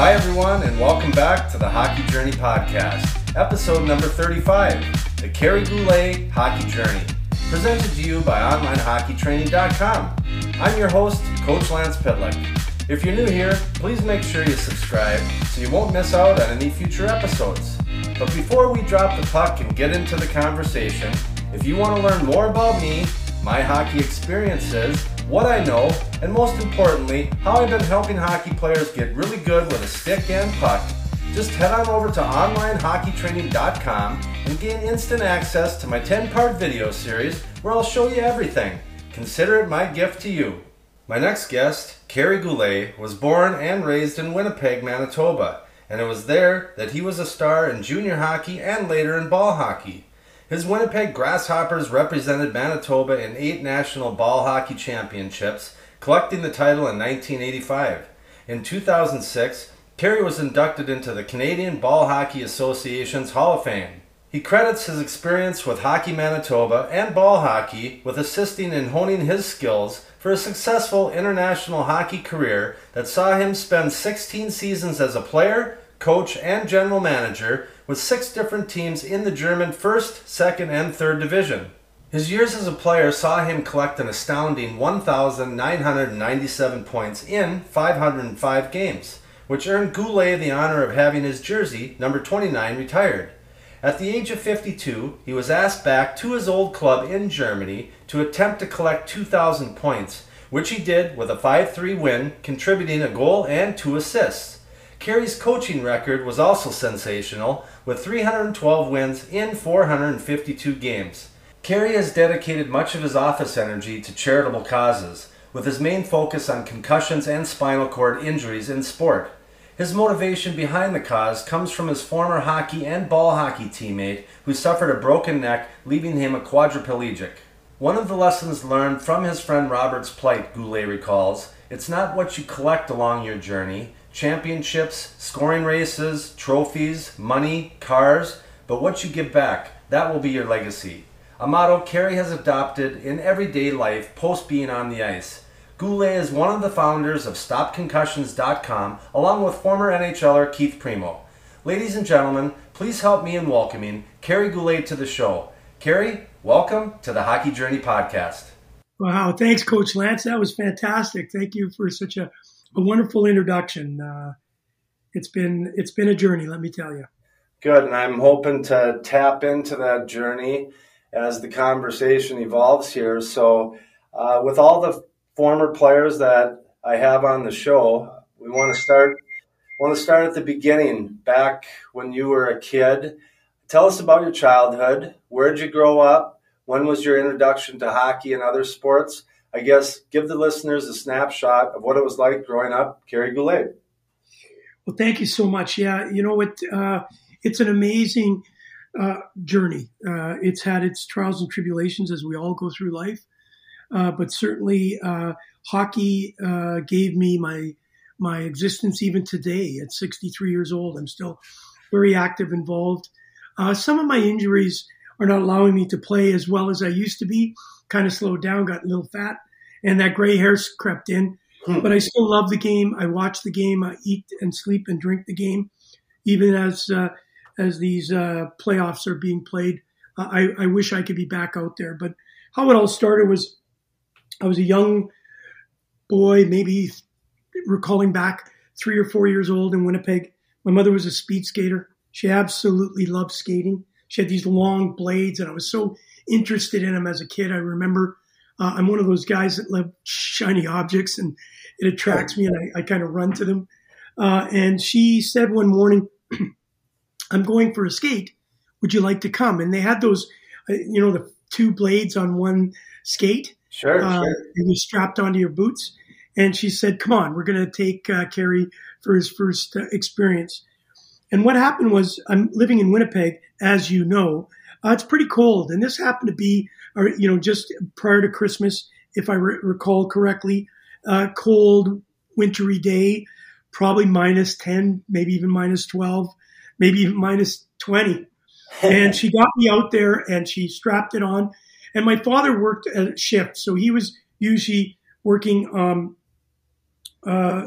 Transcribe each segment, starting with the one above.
Hi, everyone, and welcome back to the Hockey Journey Podcast, episode number 35 The Kerry Goulet Hockey Journey, presented to you by OnlineHockeyTraining.com. I'm your host, Coach Lance Pitlick. If you're new here, please make sure you subscribe so you won't miss out on any future episodes. But before we drop the puck and get into the conversation, if you want to learn more about me, my hockey experiences, what I know, and most importantly, how I've been helping hockey players get really good with a stick and puck, just head on over to onlinehockeytraining.com and gain instant access to my 10 part video series where I'll show you everything. Consider it my gift to you. My next guest, Kerry Goulet, was born and raised in Winnipeg, Manitoba, and it was there that he was a star in junior hockey and later in ball hockey. His Winnipeg Grasshoppers represented Manitoba in eight national ball hockey championships, collecting the title in 1985. In 2006, Kerry was inducted into the Canadian Ball Hockey Association's Hall of Fame. He credits his experience with Hockey Manitoba and ball hockey with assisting in honing his skills for a successful international hockey career that saw him spend 16 seasons as a player, coach, and general manager with six different teams in the German first, second, and third division. His years as a player saw him collect an astounding 1,997 points in 505 games, which earned Goulet the honor of having his jersey, number 29, retired. At the age of 52, he was asked back to his old club in Germany to attempt to collect 2,000 points, which he did with a 5 3 win, contributing a goal and two assists. Kerry's coaching record was also sensational, with 312 wins in 452 games. Kerry has dedicated much of his office energy to charitable causes, with his main focus on concussions and spinal cord injuries in sport. His motivation behind the cause comes from his former hockey and ball hockey teammate who suffered a broken neck, leaving him a quadriplegic. One of the lessons learned from his friend Robert's plight, Goulet recalls, it's not what you collect along your journey, championships, scoring races, trophies, money, cars, but what you give back, that will be your legacy. A motto Kerry has adopted in everyday life post being on the ice. Goulet is one of the founders of StopConcussions.com along with former NHLer Keith Primeau. Ladies and gentlemen, please help me in welcoming Kerry Goulet to the show. Kerry, welcome to the Hockey Journey podcast. Wow, thanks, Coach Lance. That was fantastic. Thank you for such a a wonderful introduction. Uh, it's been it's been a journey, let me tell you. Good, and I'm hoping to tap into that journey as the conversation evolves here. So, uh, with all the former players that I have on the show, we want to start want to start at the beginning, back when you were a kid. Tell us about your childhood. Where did you grow up? When was your introduction to hockey and other sports? I guess, give the listeners a snapshot of what it was like growing up, Kerry Goulet. Well, thank you so much. Yeah, you know what? Uh, it's an amazing uh, journey. Uh, it's had its trials and tribulations as we all go through life, uh, but certainly uh, hockey uh, gave me my my existence even today. At 63 years old, I'm still very active, involved. some of my injuries are not allowing me to play as well as I used to be kind of slowed down, got a little fat, and that gray hair crept in. Hmm. But I still love the game. I watch the game. I eat and sleep and drink the game, even as uh, as these uh, playoffs are being played. Uh, I, I wish I could be back out there. But how it all started was I was a young boy, maybe recalling back three or four years old in Winnipeg. My mother was a speed skater. She absolutely loved skating. She had these long blades, and I was so interested in them as a kid. I remember uh, I'm one of those guys that love shiny objects and it attracts me and I, I kind of run to them. Uh, and she said one morning, I'm going for a skate. Would you like to come? And they had those, uh, you know, the two blades on one skate. Sure, uh, sure. And you strapped onto your boots. And she said, come on, we're going to take uh, Kerry for his first uh, experience. And what happened was I'm living in Winnipeg, as you know, uh, it's pretty cold, and this happened to be, uh, you know, just prior to Christmas, if I re- recall correctly, uh, cold, wintry day, probably minus ten, maybe even minus twelve, maybe even minus twenty. and she got me out there, and she strapped it on. And my father worked a shift, so he was usually working um, uh,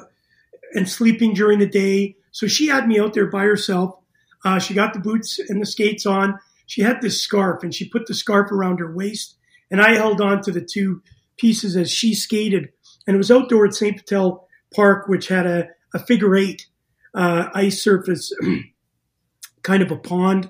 and sleeping during the day, So she had me out there by herself. Uh, she got the boots and the skates on. She had this scarf and she put the scarf around her waist. And I held on to the two pieces as she skated. And it was outdoor at St. Vital Park, which had a, a figure eight uh, ice surface, kind of a pond.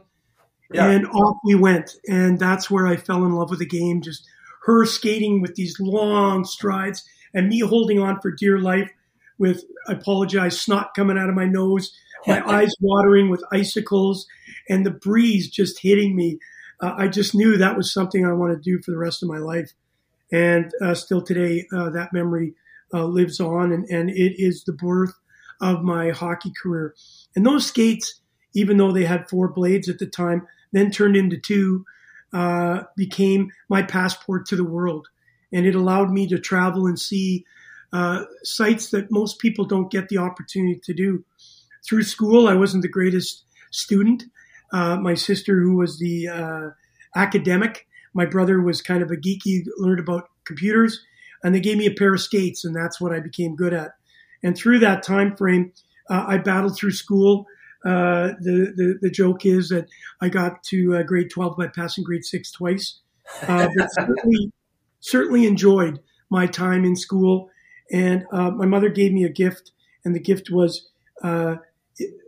Yeah. And off we went. And that's where I fell in love with the game. Just her skating with these long strides and me holding on for dear life with, I apologize, snot coming out of my nose, my eyes watering with icicles, and the breeze just hitting me. Uh, I just knew that was something I want to do for the rest of my life. And uh, still today, uh, that memory uh, lives on, and, and it is the birth of my hockey career. And those skates, even though they had four blades at the time, then turned into two, uh, became my passport to the world. And it allowed me to travel and see uh, sites that most people don't get the opportunity to do. Through school, I wasn't the greatest student. Uh, my sister, who was the uh, academic, my brother was kind of a geeky, learned about computers, and they gave me a pair of skates, and that's what I became good at. And through that time frame, uh, I battled through school. Uh, the, the, the joke is that I got to uh, grade 12 by passing grade six twice. Uh, but certainly, certainly enjoyed my time in school. And uh, my mother gave me a gift, and the gift was uh,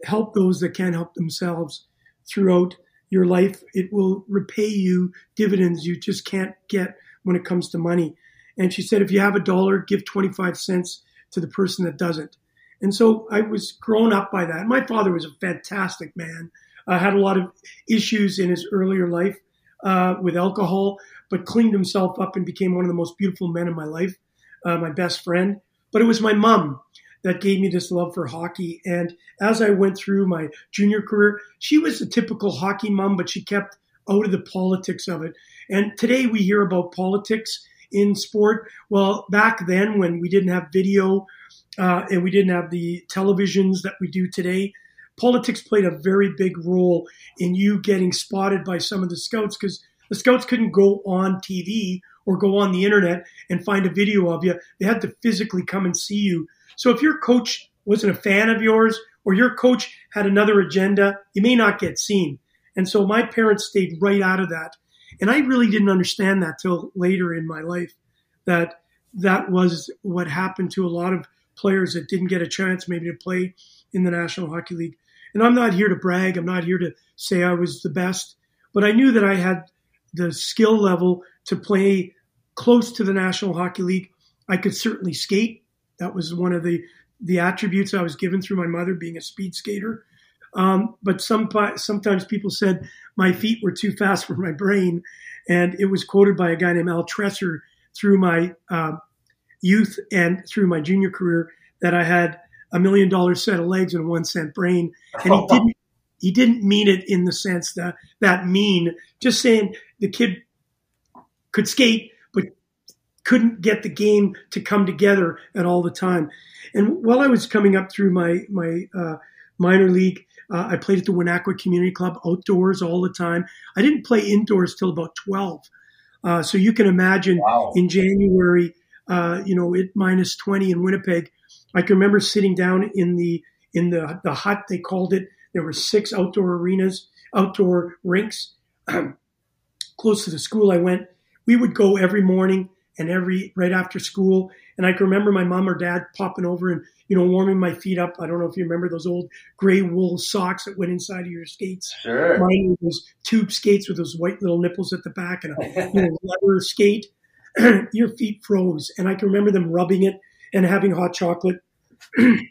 help those that can't help themselves throughout your life. It will repay you dividends you just can't get when it comes to money. And she said, if you have a dollar, give 25 cents to the person that doesn't. And so I was grown up by that. My father was a fantastic man. Uh, had a lot of issues in his earlier life uh, with alcohol, but cleaned himself up and became one of the most beautiful men in my life, uh, my best friend. But it was my mom that gave me this love for hockey. And as I went through my junior career, she was a typical hockey mom, but she kept out of the politics of it. And today we hear about politics in sport. Well, back then when we didn't have video uh, and we didn't have the televisions that we do today, politics played a very big role in you getting spotted by some of the scouts because the scouts couldn't go on TV or go on the internet and find a video of you. They had to physically come and see you. So if your coach wasn't a fan of yours or your coach had another agenda, you may not get seen. And so my parents stayed right out of that. And I really didn't understand that till later in my life that that was what happened to a lot of players that didn't get a chance maybe to play in the National Hockey League. And I'm not here to brag. I'm not here to say I was the best, but I knew that I had the skill level to play close to the National Hockey League. I could certainly skate. That was one of the the attributes I was given through my mother being a speed skater. Um, but some sometimes people said my feet were too fast for my brain, and it was quoted by a guy named Al Tresser through my uh, youth and through my junior career that I had a million dollar set of legs and a one cent brain, and he didn't he didn't mean it in the sense that that mean. Just saying the kid could skate, couldn't get the game to come together at all the time. And while I was coming up through my my uh, minor league, uh, I played at the Winakwa Community Club outdoors all the time. I didn't play indoors till about twelve. Uh, so you can imagine wow. in January, uh, you know, it minus twenty in Winnipeg. I can remember sitting down in the in the the hut they called it. There were six outdoor arenas, outdoor rinks close to the school I went. We would go every morning and every right after school. And I can remember my mom or dad popping over and you know warming my feet up. I don't know if you remember those old gray wool socks that went inside of your skates. Sure. Mine were those tube skates with those white little nipples at the back and a you know, leather skate. your feet froze, and I can remember them rubbing it and having hot chocolate. and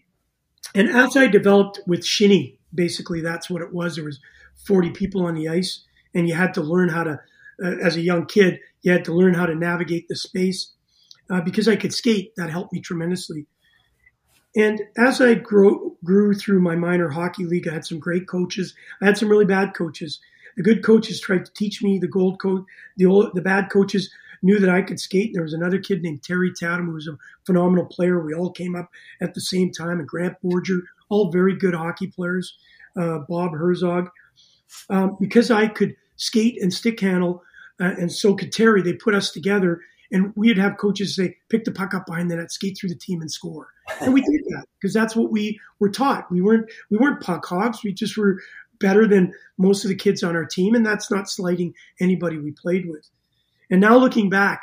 as I developed with shinny, basically that's what it was. There was 40 people on the ice, and you had to learn how to, uh, as a young kid, you had to learn how to navigate the space. Uh, because I could skate, that helped me tremendously. And as I grew, grew through my minor hockey league, I had some great coaches. I had some really bad coaches. The good coaches tried to teach me. The gold coach, the old, the bad coaches knew that I could skate. There was another kid named Terry Tatum who was a phenomenal player. We all came up at the same time, and Grant Borger, all very good hockey players. Uh, Bob Herzog, um, because I could skate and stick handle, uh, and so could Terry. They put us together, and we'd have coaches say, pick the puck up behind the net, skate through the team and score. And we did that because that's what we were taught. We weren't, we weren't puck hogs. We just were better than most of the kids on our team. And that's not slighting anybody we played with. And now looking back,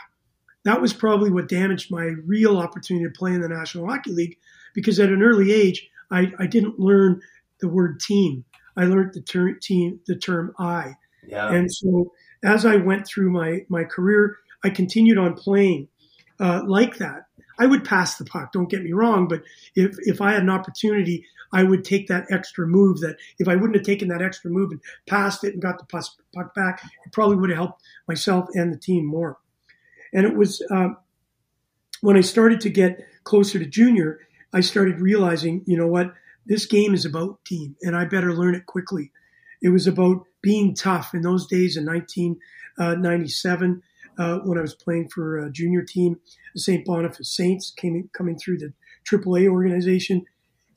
that was probably what damaged my real opportunity to play in the National Hockey League because at an early age, I, I didn't learn the word team. I learned the team, the term I. Yeah. And so as I went through my, my career, I continued on playing uh, like that. I would pass the puck, don't get me wrong, but if, if I had an opportunity, I would take that extra move that if I wouldn't have taken that extra move and passed it and got the puck back, it probably would have helped myself and the team more. And it was uh, when I started to get closer to junior, I started realizing, you know what, this game is about team, and I better learn it quickly. It was about being tough. In those days in 1997, uh, uh, when I was playing for a junior team, the St. Boniface Saints came coming through the AAA organization.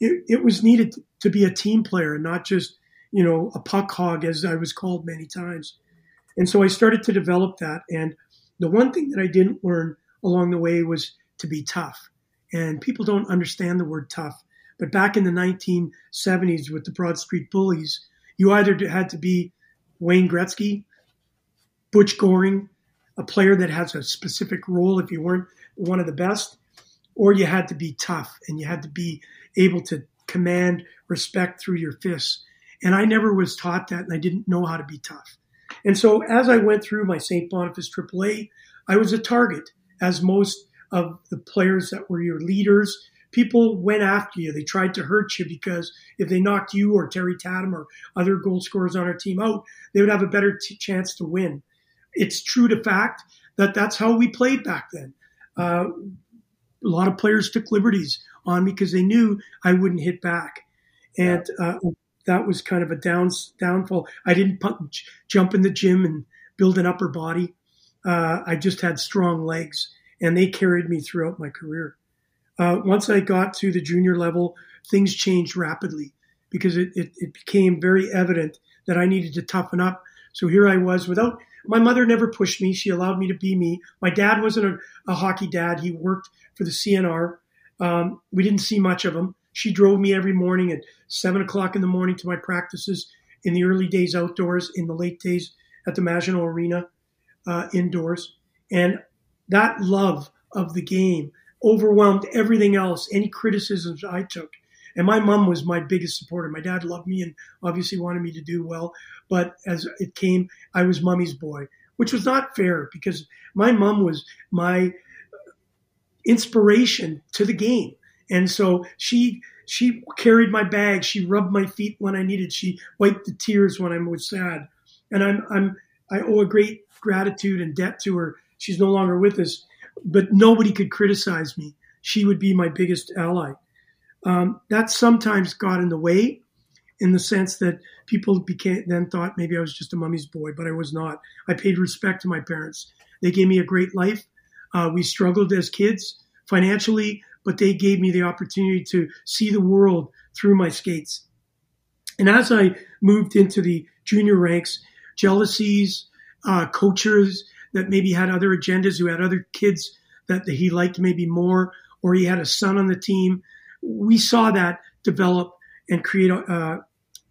It, it was needed to be a team player and not just, you know, a puck hog, as I was called many times. And so I started to develop that. And the one thing that I didn't learn along the way was to be tough. And people don't understand the word tough. But back in the 1970s with the Broad Street Bullies, you either had to be Wayne Gretzky, Butch Goring, a player that has a specific role if you weren't one of the best, or you had to be tough and you had to be able to command respect through your fists. And I never was taught that and I didn't know how to be tough. And so as I went through my St. Boniface AAA, I was a target, as most of the players that were your leaders people went after you. They tried to hurt you because if they knocked you or Terry Tatum or other goal scorers on our team out, they would have a better t- chance to win. It's true to fact that that's how we played back then. Uh, a lot of players took liberties on me because they knew I wouldn't hit back, and uh, that was kind of a down downfall. I didn't punch, jump in the gym and build an upper body. Uh, I just had strong legs, and they carried me throughout my career. Uh, once I got to the junior level, things changed rapidly because it, it, it, became very evident that I needed to toughen up. So here I was without my mother never pushed me. She allowed me to be me. My dad wasn't a, a hockey dad. He worked for the CNR. Um, we didn't see much of him. She drove me every morning at seven o'clock in the morning to my practices in the early days outdoors, in the late days at the Maginot Arena uh, indoors. And that love of the game overwhelmed everything else, any criticisms I took. And my mom was my biggest supporter. My dad loved me and obviously wanted me to do well. But as it came, I was mommy's boy, which was not fair because my mom was my inspiration to the game. And so she she carried my bag. She rubbed my feet when I needed. She wiped the tears when I was sad. And I'm I'm I owe a great gratitude and debt to her. She's no longer with us but nobody could criticize me. She would be my biggest ally. Um, that sometimes got in the way in the sense that people became then thought maybe I was just a mummy's boy, but I was not. I paid respect to my parents. They gave me a great life. Uh, we struggled as kids financially, but they gave me the opportunity to see the world through my skates. And as I moved into the junior ranks, jealousies, uh, coaches, that maybe had other agendas, who had other kids that he liked maybe more, or he had a son on the team. We saw that develop and create uh,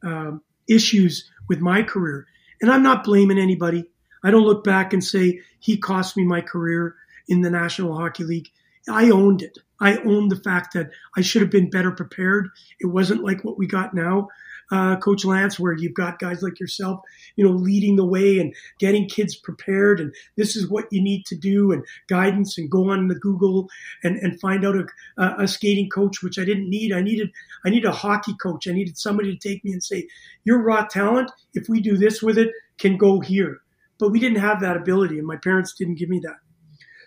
uh, issues with my career. And I'm not blaming anybody. I don't look back and say he cost me my career in the National Hockey League. I owned it. I owned the fact that I should have been better prepared. It wasn't like what we got now uh, Coach Lance, where you've got guys like yourself, you know, leading the way and getting kids prepared, and this is what you need to do, and guidance, and go on the Google and, and find out a, a skating coach, which I didn't need. I needed I needed a hockey coach. I needed somebody to take me and say, "Your raw talent, if we do this with it, can go here." But we didn't have that ability, and my parents didn't give me that.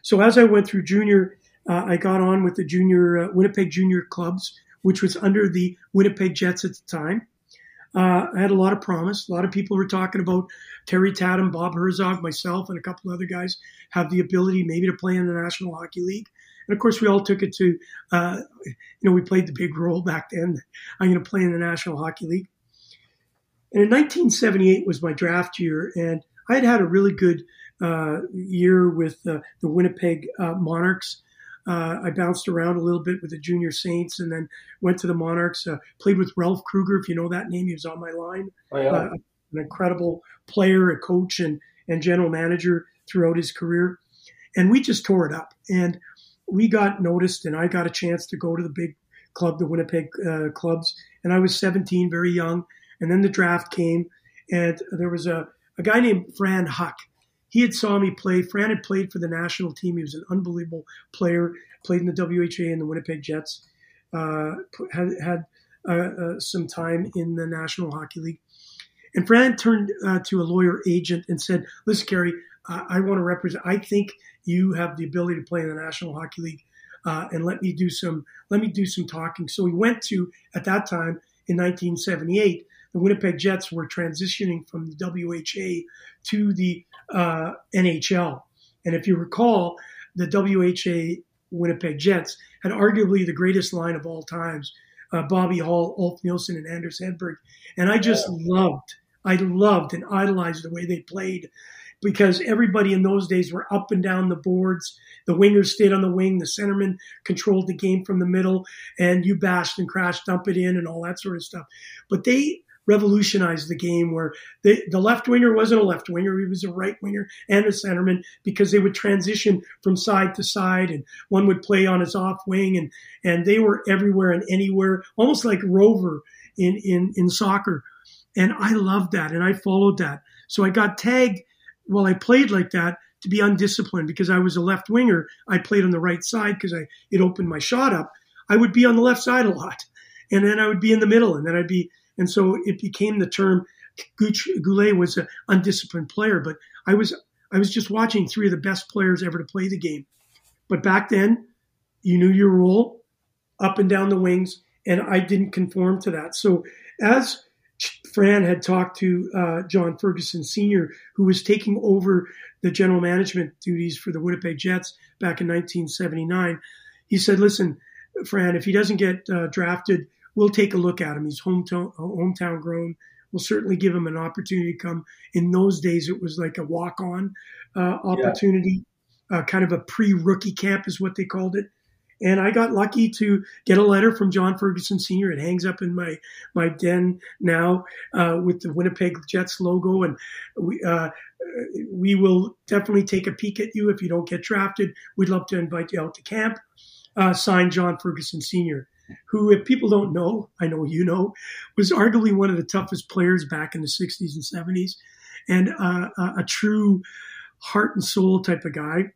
So as I went through junior, uh, I got on with the junior uh, Winnipeg Junior Clubs, which was under the Winnipeg Jets at the time. Uh, I had a lot of promise. A lot of people were talking about Terry Tatum, Bob Herzog, myself, and a couple other guys have the ability maybe to play in the National Hockey League. And of course, we all took it to, uh, you know, we played the big role back then. I'm going to play in the National Hockey League. And in 1978 was my draft year, and I had had a really good uh, year with uh, the Winnipeg uh, Monarchs. Uh, I bounced around a little bit with the Junior Saints and then went to the Monarchs. Uh, played with Ralph Krueger, if you know that name. He was on my line. Oh, yeah. Uh, an incredible player, a coach, and, and general manager throughout his career. And we just tore it up. And we got noticed, and I got a chance to go to the big club, the Winnipeg uh, clubs. And I was 17, very young. And then the draft came, and there was a, a guy named Fran Huck. He had saw me play. Fran had played for the national team. He was an unbelievable player. Played in the WHA and the Winnipeg Jets. Uh, had had uh, uh, some time in the National Hockey League. And Fran turned uh, to a lawyer agent and said, "Listen, Kerry, I want to represent. I think you have the ability to play in the National Hockey League, uh, and let me do some let me do some talking." So we went to at that time in 1978 the Winnipeg Jets were transitioning from the WHA to the uh, NHL. And if you recall, the WHA Winnipeg Jets had arguably the greatest line of all times uh, Bobby Hull, Ulf Nilsson, and Anders Hedberg. And I just yeah. loved, I loved and idolized the way they played because everybody in those days were up and down the boards. The wingers stayed on the wing, the centerman controlled the game from the middle, and you bashed and crashed, dump it in, and all that sort of stuff. But they revolutionized the game where the, the left winger wasn't a left winger, he was a right winger and a centerman because they would transition from side to side and one would play on his off wing and, and they were everywhere and anywhere, almost like Rover in, in, in soccer. And I loved that and I followed that. So I got tagged while I played like that to be undisciplined because I was a left winger. I played on the right side because I it opened my shot up. I would be on the left side a lot. And then I would be in the middle and then I'd be and so it became the term. Goulet was an undisciplined player, but I was I was just watching three of the best players ever to play the game. But back then, you knew your role, up and down the wings, and I didn't conform to that. So as Fran had talked to uh, John Ferguson Sr., who was taking over the general management duties for the Winnipeg Jets back in 1979. He said, "Listen, Fran, if he doesn't get uh, drafted, we'll take a look at him. He's hometown hometown grown. We'll certainly give him an opportunity to come. In those days, it was like a walk on uh, opportunity, yeah. uh, kind of a pre rookie camp is what they called it. And I got lucky to get a letter from John Ferguson Sr. It hangs up in my my den now uh, with the Winnipeg Jets logo, and we uh, we will definitely take a peek at you if you don't get drafted. We'd love to invite you out to camp. Uh, signed John Ferguson Sr who, if people don't know, I know you know, was arguably one of the toughest players back in the 60s and 70s and uh, a, a true heart and soul type of guy.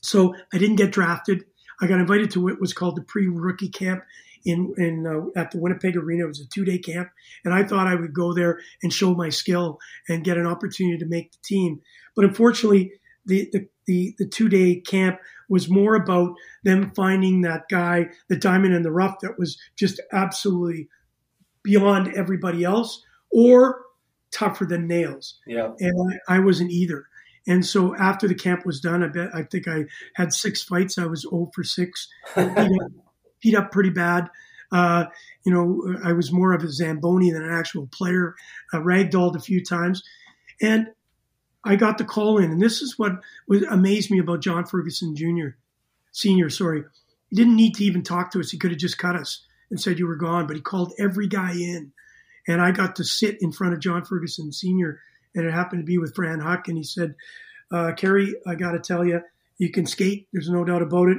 So I didn't get drafted. I got invited to what was called the pre-rookie camp in in uh, at the Winnipeg Arena. It was a two-day camp, and I thought I would go there and show my skill and get an opportunity to make the team. But unfortunately, the the the, the two-day camp was more about them finding that guy, the diamond in the rough that was just absolutely beyond everybody else or tougher than nails. Yeah. And I, I wasn't either. And so after the camp was done, I bet I think I had six fights. I was 0 for six, beat, up, beat up pretty bad. Uh, you know, I was more of a Zamboni than an actual player. Uh, ragdolled a few times, and I got the call in, and this is what was amazed me about John Ferguson Jr. Senior. Sorry, he didn't need to even talk to us. He could have just cut us and said you were gone, but he called every guy in, and I got to sit in front of John Ferguson Senior, and it happened to be with Fran Huck, and he said, uh, "Kerry, I got to tell you, you can skate. There's no doubt about it,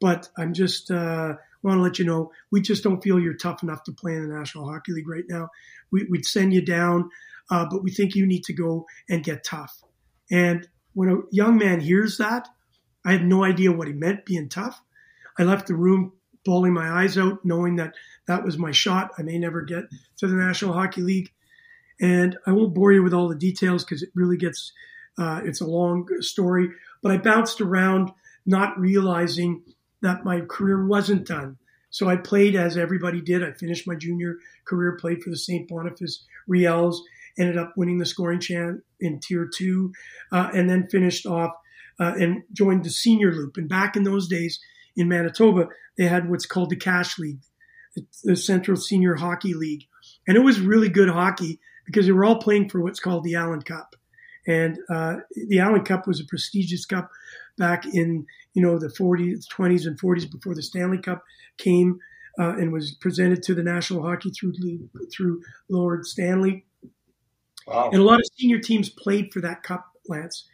but I'm just." Uh, want to let you know we just don't feel you're tough enough to play in the National Hockey League right now. We, would send you down uh, but we think you need to go and get tough. And when a young man hears that, I had no idea what he meant being tough. I left the room bawling my eyes out, knowing that that was my shot. I may never get to the National Hockey League. And I won't bore you with all the details because it really gets, uh, it's a long story. But I bounced around, not realizing that my career wasn't done. So I played as everybody did. I finished my junior career, played for the St. Boniface Riels, ended up winning the scoring champ in tier two, uh, and then finished off uh, and joined the senior loop. And back in those days in Manitoba, they had what's called the Cash League, the Central Senior Hockey League. And it was really good hockey because they were all playing for what's called the Allen Cup. And uh, the Allen Cup was a prestigious cup back in you know the 40s, 20s, and 40s before the Stanley Cup came uh, and was presented to the National Hockey through through Lord Stanley. Wow. And a lot of senior teams played for that cup, Lance.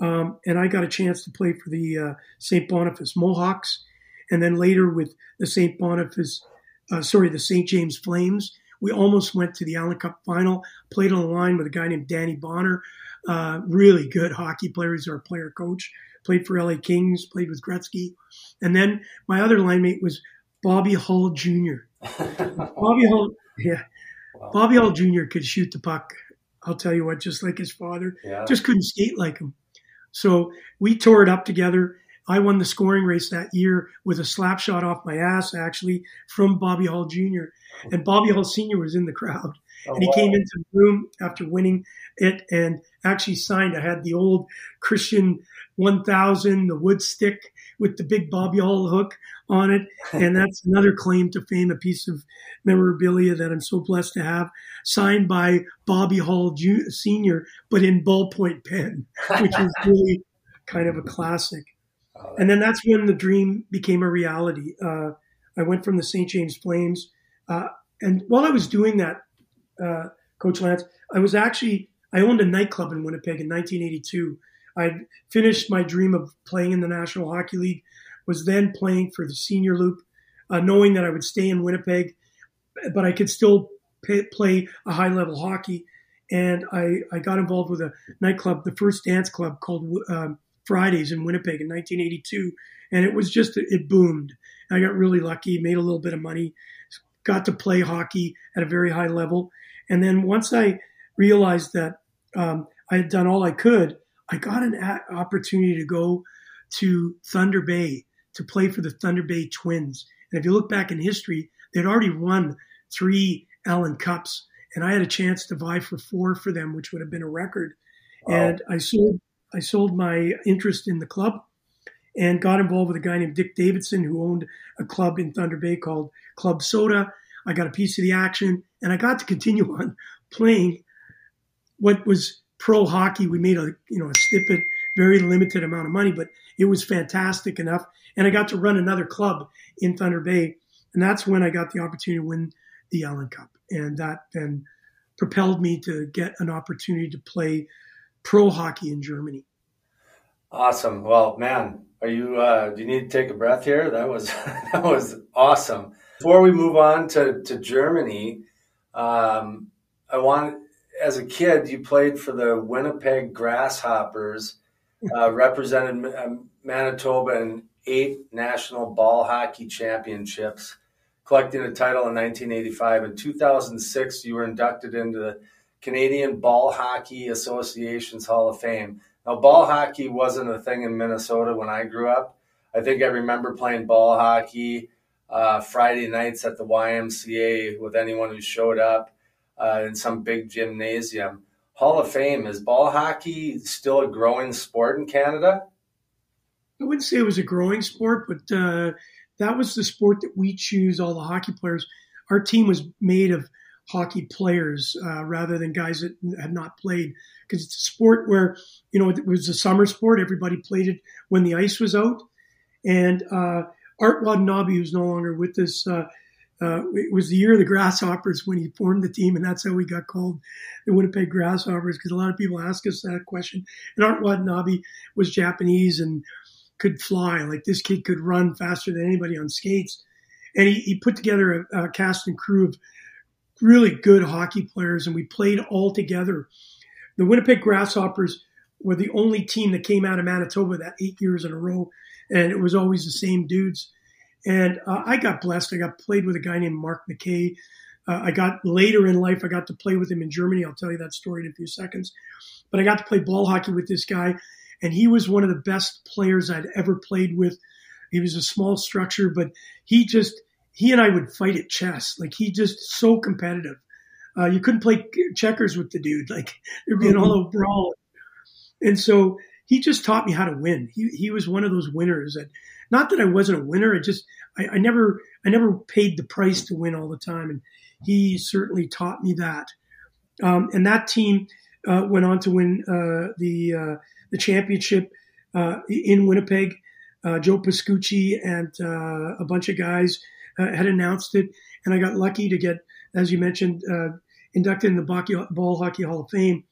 Um, and I got a chance to play for the uh, St. Boniface Mohawks, and then later with the St. Boniface, uh, sorry, the St. James Flames. We almost went to the Allen Cup final. Played on the line with a guy named Danny Bonner, uh, really good hockey player. He's our player coach. Played for LA Kings. Played with Gretzky, and then my other line mate was Bobby Hull Jr. Bobby Hull, yeah, wow. Bobby Hull Jr. could shoot the puck. I'll tell you what, just like his father, yeah. just couldn't skate like him. So we tore it up together. I won the scoring race that year with a slap shot off my ass, actually, from Bobby Hull Jr. And Bobby Hull Sr. was in the crowd. Oh, and he wow. came into the room after winning it and actually signed. I had the old Christian 1000, the wood stick with the big Bobby Hull hook on it. And that's another claim to fame, a piece of memorabilia that I'm so blessed to have, signed by Bobby Hull Jr., Sr., but in ballpoint pen, which is really kind of a classic. Oh, and then that's when the dream became a reality. Uh, I went from the St. James Flames. Uh, and while I was doing that, uh, Coach Lance, I was actually, I owned a nightclub in Winnipeg in 1982 I'd finished my dream of playing in the National Hockey League, was then playing for the senior loop, uh, knowing that I would stay in Winnipeg, but I could still pay, play a high level hockey. And I, I got involved with a nightclub, the first dance club called um, Fridays in Winnipeg in 1982. And it was just, it boomed. I got really lucky, made a little bit of money, got to play hockey at a very high level. And then once I realized that um, I had done all I could, I got an opportunity to go to Thunder Bay to play for the Thunder Bay Twins. And if you look back in history, they'd already won three Allen Cups, and I had a chance to vie for four for them, which would have been a record. Wow. And I sold I sold my interest in the club and got involved with a guy named Dick Davidson who owned a club in Thunder Bay called Club Soda. I got a piece of the action, and I got to continue on playing what was pro hockey. We made a you know a stipend, very limited amount of money, but it was fantastic enough. And I got to run another club in Thunder Bay, and that's when I got the opportunity to win the Allen Cup, and that then propelled me to get an opportunity to play pro hockey in Germany. Awesome. Well, man, are you? Uh, do you need to take a breath here? That was that was awesome. Before we move on to to Germany, um, I want as a kid, you played for the Winnipeg Grasshoppers, uh, represented um, Manitoba in eight national ball hockey championships, collecting a title in 1985. In 2006, you were inducted into the Canadian Ball Hockey Association's Hall of Fame. Now, ball hockey wasn't a thing in Minnesota when I grew up. I think I remember playing ball hockey uh, Friday nights at the YMCA with anyone who showed up uh, in some big gymnasium. Hall of Fame is ball hockey still a growing sport in Canada? I wouldn't say it was a growing sport, but uh, that was the sport that we choose. All the hockey players. Our team was made of hockey players uh, rather than guys that had not played because it's a sport where you know it was a summer sport. Everybody played it when the ice was out, and uh, Art Watanabe, who's no longer with us, uh, uh, it was the year of the Grasshoppers when he formed the team, and that's how we got called the Winnipeg Grasshoppers because a lot of people ask us that question. And Art Watanabe was Japanese and could fly. Like this kid could run faster than anybody on skates. And he, he put together a, a cast and crew of really good hockey players, and we played all together. The Winnipeg Grasshoppers were the only team that came out of Manitoba that eight years in a row, and it was always the same dudes. And uh, I got blessed. I got played with a guy named Mark McKay. Uh, I got later in life, I got to play with him in Germany. I'll tell you that story in a few seconds. But I got to play ball hockey with this guy, and he was one of the best players I'd ever played with. He was a small structure, but he just, he and I would fight at chess. Like he just so competitive. Uh, you couldn't play checkers with the dude. Like there'd be an all out brawl. And so he just taught me how to win. He, he was one of those winners that not that I wasn't a winner. I just I, I never I never paid the price to win all the time, and he certainly taught me that. Um, and that team uh, went on to win uh, the uh, the championship uh, in Winnipeg. Uh, Joe Pascucci and a bunch of guys had announced it, and I got lucky to get, as you mentioned, inducted in the Ball Hockey Hall of Fame.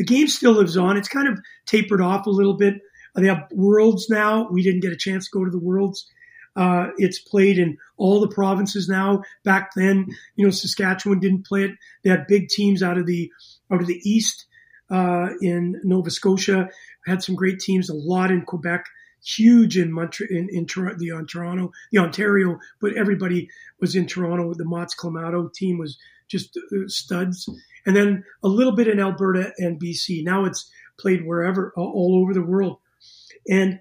The game still lives on. It's kind of tapered off a little bit. They have worlds now. We didn't get a chance to go to the worlds. Uh, it's played in all the provinces now. Back then, you know, Saskatchewan didn't play it. They had big teams out of the out of the east uh, in Nova Scotia. Had some great teams. A lot in Quebec. Huge in Montreal, in, in the on Toronto, the Ontario, but everybody was in Toronto. The Mott's Clamato team was just uh, studs, and then a little bit in Alberta and BC. Now it's played wherever, all over the world, and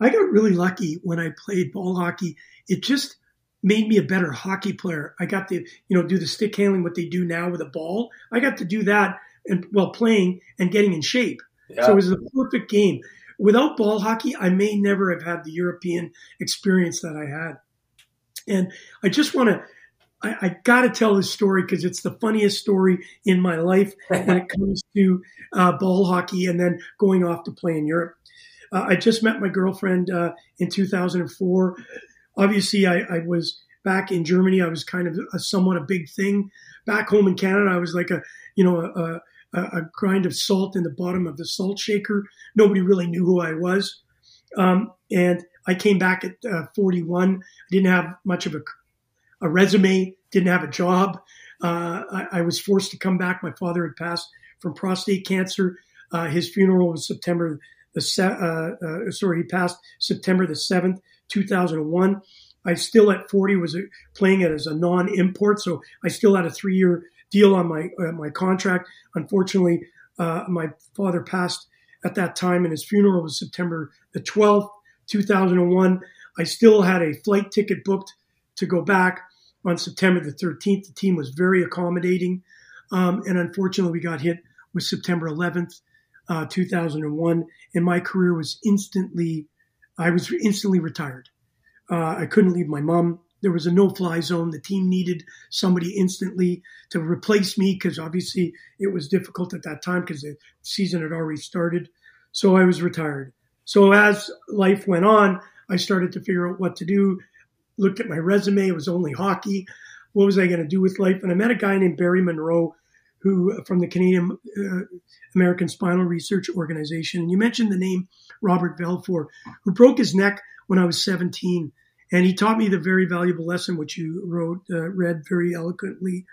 I got really lucky when I played ball hockey. It just made me a better hockey player. I got to, you know, do the stick handling, what they do now with a ball. I got to do that and while playing and getting in shape. Yeah. So it was the perfect game. Without ball hockey, I may never have had the European experience that I had. And I just want to, I, I got to tell this story because it's the funniest story in my life when it comes to uh, ball hockey and then going off to play in Europe. Uh, I just met my girlfriend uh, in 2004. Obviously, I, I, was back in Germany. I was kind of a, somewhat a big thing. Back home in Canada, I was like a you know a, a, a grind of salt in the bottom of the salt shaker. Nobody really knew who I was. Um, and I came back at uh, 41. I didn't have much of a, a resume. Didn't have a job. Uh, I, I, was forced to come back. My father had passed from prostate cancer. Uh, his funeral was September the uh, uh, sorry, he passed September the seventh, two thousand and one. I still at forty was uh, playing it as a non-import, so I still had a three-year deal on my uh, my contract. Unfortunately, my father passed at that time, and his funeral was September the twelfth, two thousand and one. I still had a flight ticket booked to go back on September the 13th. The team was very accommodating. Um, and unfortunately, we got hit with September 11th uh, 2001, and my career was instantly, I was instantly retired. Uh, I couldn't leave my mom. There was a no-fly zone. The team needed somebody instantly to replace me because obviously it was difficult at that time because the season had already started. So I was retired. So as life went on, I started to figure out what to do. Looked at my resume; it was only hockey. What was I going to do with life? And I met a guy named Barry Munro who from the Canadian uh, American Spinal Research Organization. And you mentioned the name Robert Belfour, who broke his neck when I was 17. And he taught me the very valuable lesson, which you wrote, uh, read very eloquently,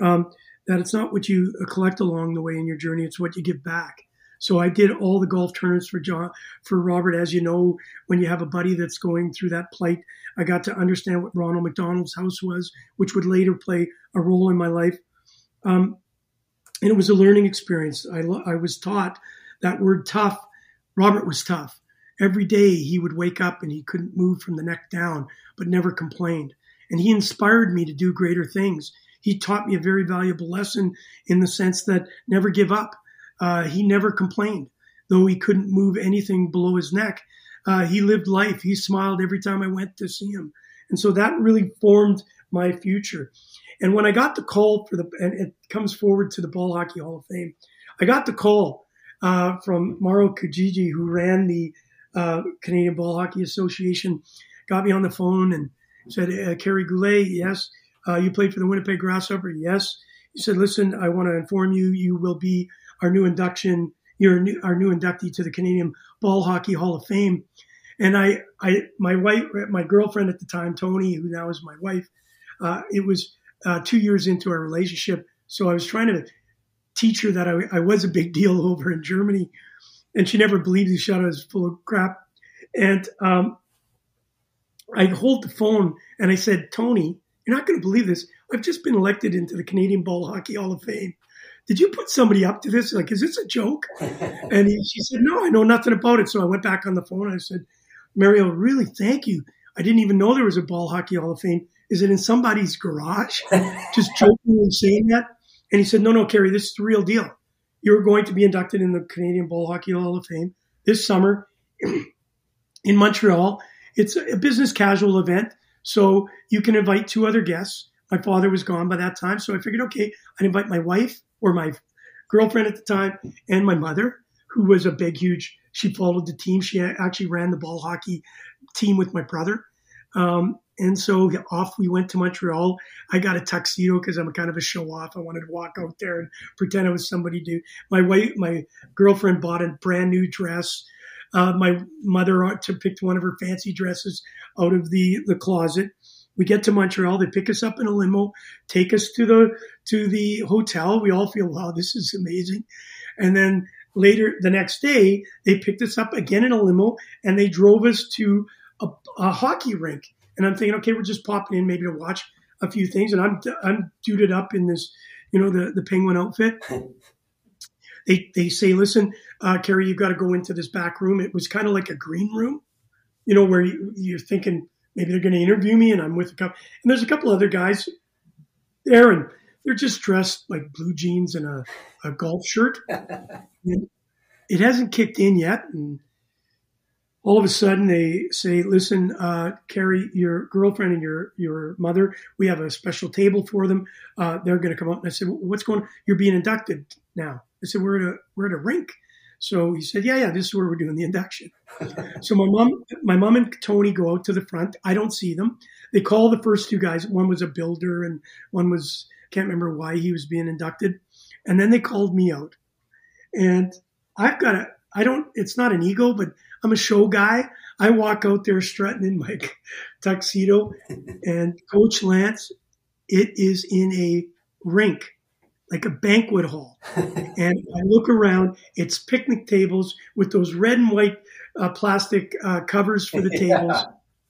um, that it's not what you collect along the way in your journey, it's what you give back. So I did all the golf tournaments for John, for Robert. As you know, when you have a buddy that's going through that plight, I got to understand what Ronald McDonald's house was, which would later play a role in my life. Um, and it was a learning experience. I, I was taught that word tough. Robert was tough. Every day he would wake up and he couldn't move from the neck down, but never complained. And he inspired me to do greater things. He taught me a very valuable lesson in the sense that never give up. Uh, he never complained, though he couldn't move anything below his neck. Uh, he lived life. He smiled every time I went to see him. And so that really formed my future. And when I got the call for the, and it comes forward to the Ball Hockey Hall of Fame, I got the call uh, from Mauro Kijiji, who ran the uh, Canadian Ball Hockey Association, got me on the phone and said, uh, Kerry Goulet, yes. Uh, you played for the Winnipeg Grasshopper? Yes. He said, listen, I want to inform you, you will be our new induction, you're new, our new inductee to the Canadian Ball Hockey Hall of Fame. And I, I, my wife, my girlfriend at the time, Tony, who now is my wife, uh, it was uh, two years into our relationship. So I was trying to teach her that I, I, was a big deal over in Germany, and she never believed the shot I was full of crap. And um, I hold the phone and I said, Tony, you're not going to believe this. I've just been elected into the Canadian Ball Hockey Hall of Fame. Did you put somebody up to this? Like, is this a joke? and he, she said, No, I know nothing about it. So I went back on the phone and I said, Mario, really, thank you. I didn't even know there was a Ball Hockey Hall of Fame. Is it in somebody's garage? Just jokingly saying that. And he said, No, no, Kerry, this is the real deal. You're going to be inducted in the Canadian Ball Hockey Hall of Fame this summer in Montreal. It's a business casual event. So you can invite two other guests. My father was gone by that time. So I figured, okay, I'd invite my wife or my girlfriend at the time, and my mother, who was a big, huge. She followed the team. She actually ran the ball hockey team with my brother. Um, and so off we went to Montreal. I got a tuxedo because I'm kind of a show off. I wanted to walk out there and pretend I was somebody new. My wife, my girlfriend bought a brand new dress. Uh, my mother picked one of her fancy dresses out of the, the closet. We get to Montreal. They pick us up in a limo, take us to the to the hotel. We all feel, wow, this is amazing. And then later the next day, they picked us up again in a limo and they drove us to a, a hockey rink and I'm thinking, okay, we're just popping in maybe to watch a few things, and I'm I'm duded up in this, you know, the the penguin outfit. they they say, listen, uh, Kerry, you've got to go into this back room. It was kind of like a green room, you know, where you, you're thinking maybe they're going to interview me, and I'm with a couple, and there's a couple other guys there, and they're just dressed like blue jeans and a, a golf shirt. it hasn't kicked in yet, and all of a sudden they say, "Listen, uh, Kerry, your girlfriend and your your mother, we have a special table for them. Uh, they're going to come up." And I said, well, "What's going? on? You're being inducted now." I said, "We're at a we're at a rink." So he said, "Yeah, yeah, this is where we're doing the induction." so my mom, my mom and Tony go out to the front. I don't see them. They call the first two guys. One was a builder, and one was can't remember why he was being inducted. And then they called me out, and I've got a. I don't. It's not an ego, but I'm a show guy. I walk out there strutting in my tuxedo, and Coach Lance, it is in a rink, like a banquet hall. and I look around, it's picnic tables with those red and white uh, plastic uh, covers for the tables,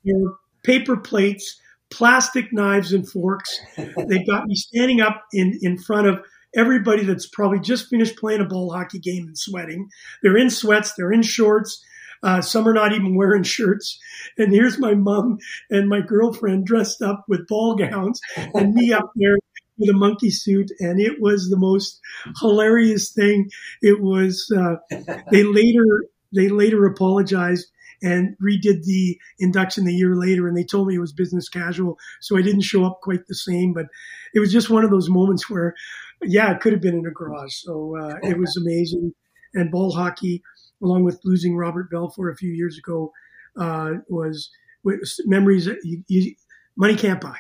yeah. paper plates, plastic knives and forks. They've got me standing up in, in front of everybody that's probably just finished playing a ball hockey game and sweating. They're in sweats, they're in shorts, uh, some are not even wearing shirts. And here's my mom and my girlfriend dressed up with ball gowns and me up there with a monkey suit. And it was the most hilarious thing. It was, uh, they later, they later apologized and redid the induction the year later and they told me it was business casual so i didn't show up quite the same but it was just one of those moments where yeah it could have been in a garage so uh, it was amazing and ball hockey along with losing Robert Belfour a few years ago, uh, was, was, memories that you, you, money can't buy.